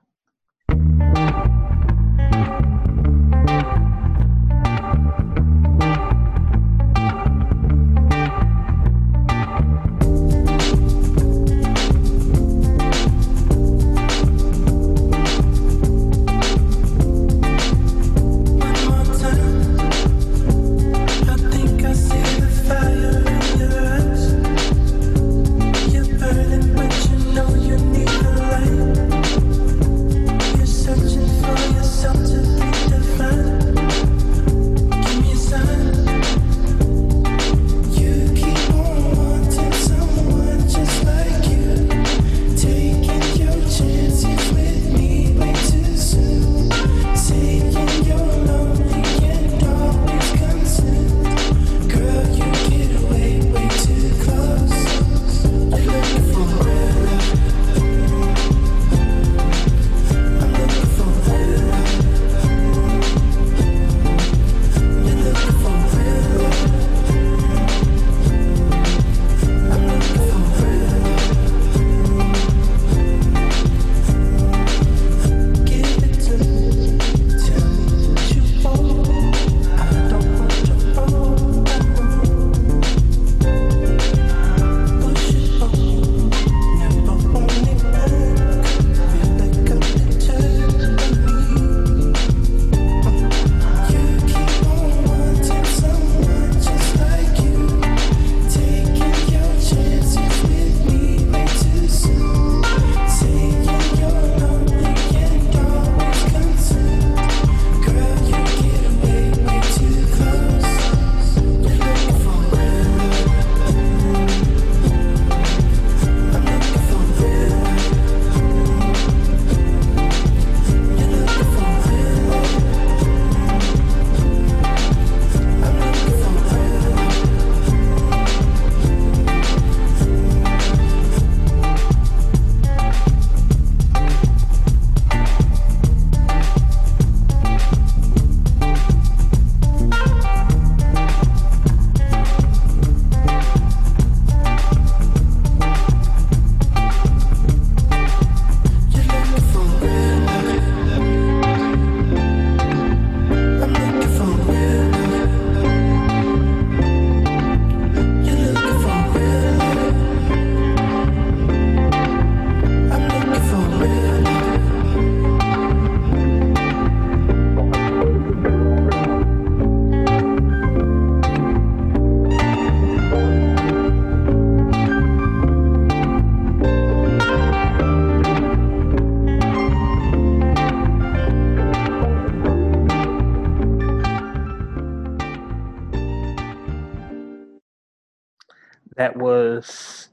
Was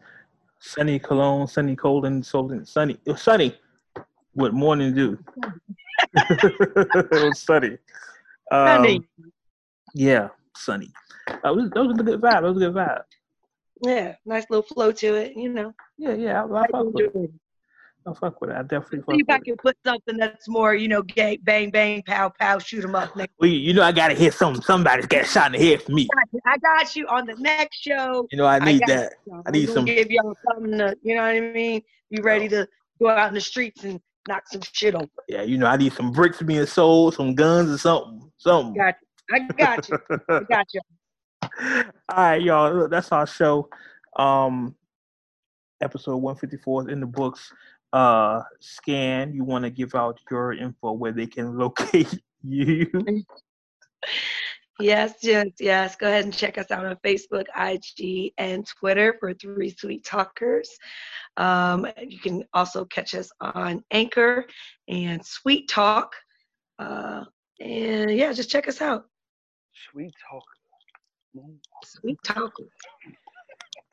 Sunny Cologne, Sunny Colden, Solden, Sunny. It was Sunny with Morning Dew. it was Sunny. Um, Sunny. Yeah, Sunny. Uh, was, that was a good vibe. That was a good vibe. Yeah, nice little flow to it, you know. Yeah, yeah. I, I it. I fuck with it. I definitely fuck See if I can put something that's more, you know, gay, bang, bang, pow, pow, shoot shoot 'em up. Next. Well, you- know, I gotta hit something. Somebody's got a shot in the head for me. I got you on the next show. You know, I need got that. you. I need some- give y'all something to, you know what I mean? Be ready to go out in the streets and knock some shit on. Yeah, you know, I need some bricks being sold, some guns or something. Something. Got you. I got you. I got you. All right, y'all. Look, that's our show. Um, episode 154 is in the books. Uh, scan. You want to give out your info where they can locate you? Yes, yes, yes. Go ahead and check us out on Facebook, IG, and Twitter for Three Sweet Talkers. Um, you can also catch us on Anchor and Sweet Talk. Uh, and yeah, just check us out. Sweet talk. Sweet Talk.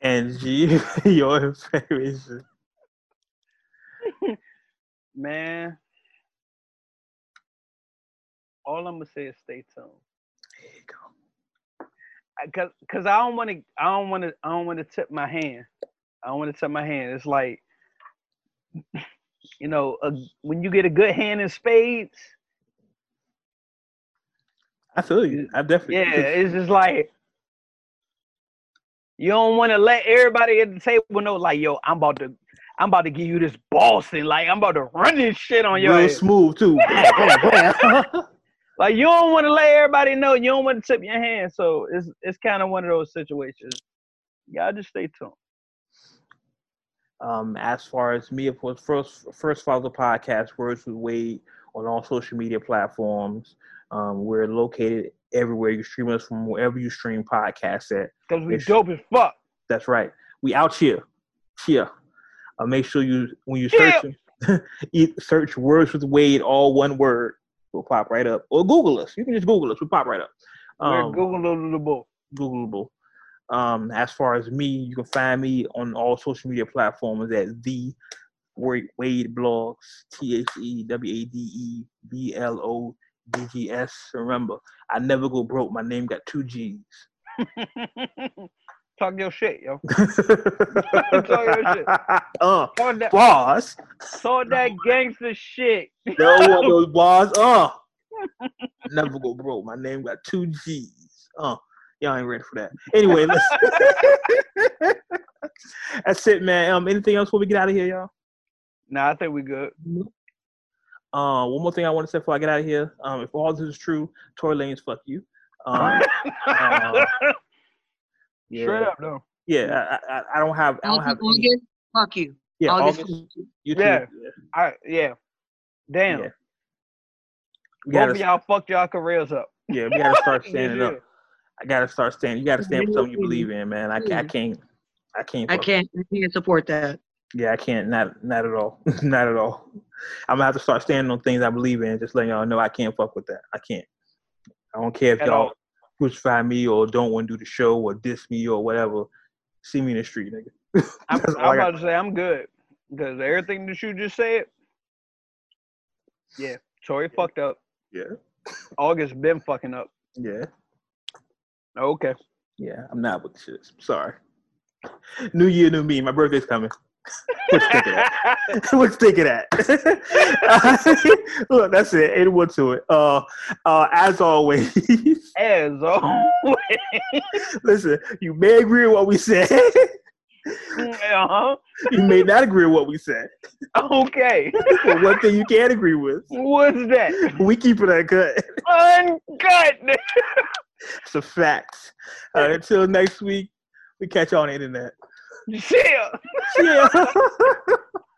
And G, your information. Man. All I'm gonna say is stay tuned. There you go. I- Cause, cause I don't want to, I don't want to, I don't want to tip my hand. I don't want to tip my hand. It's like, you know, a, when you get a good hand in spades, I feel you. I definitely. yeah, it's just like you don't want to let everybody at the table know, like, yo, I'm about to, I'm about to give you this Boston, like, I'm about to run this shit on your real ass. smooth too. Like, you don't want to let everybody know. You don't want to tip your hand. So it's, it's kind of one of those situations. Y'all just stay tuned. Um, as far as me, of course, first first follow the podcast, Words with Wade, on all social media platforms. Um, we're located everywhere. You stream us from wherever you stream podcasts at. Cause we It's- dope as fuck. That's right. We out here. Here. Uh, make sure you when you search eat, search Words with Wade, all one word, will pop right up. Or Google us. You can just Google us. We pop right up. We're Um, Googleable. Googleable. Um, as far as me, you can find me on all social media platforms at the Wade Wade Blogs, T H E W A D E B L O D G S. Remember, I never go broke. My name got two G's. Talk your shit, yo. Talk your shit. uh, Talk that, boss. talk that gangster shit. Never want those bars. Uh, never go broke. My name got two G's. Uh, y'all ain't ready for that. Anyway, let's. That's it, man. Um, anything else before we get out of here, y'all? Nah, I think we good. Uh, one more thing I want to say before I get out of here. Um, if all this is true, Tory Lanez, fuck you. Um, uh, yeah, Straight up though. yeah. I, I, I don't have, I don't have. Any, August, fuck you. yeah, August, August. You too. Yeah. Yeah. I yeah. Damn. Yeah. We Both gotta, of y'all fucked y'all careers up. yeah, we gotta start This standing up. I gotta start standing. You gotta stand for something you believe in, man. I, I can't. I can't. I can't, I can't support that. Yeah, I can't. Not not at all. not at all. I'm gonna have to start standing on things I believe in. Just letting y'all know I can't fuck with that. I can't. I don't care if At y'all all. Crucify me or don't want to do the show or diss me or whatever. See me in the street, nigga. I'm, I'm about to say I'm good because everything that you just said. Yeah, Tory fucked up. Yeah. August been fucking up. Yeah, Okay. yeah. I'm not with shit. Sorry. New year, new me. My birthday's coming. What you think of that? what you think of that? Look, that's it. Ain't more to it. Uh, uh, as always, As always. listen. You may agree with what we said. uh-huh. you may not agree with what we said. Okay. But one thing you can't agree with, What's that? we keep it uncut. Uncut. It's a fact. Uh, until next week, we catch you on the internet. Yeah. Yeah.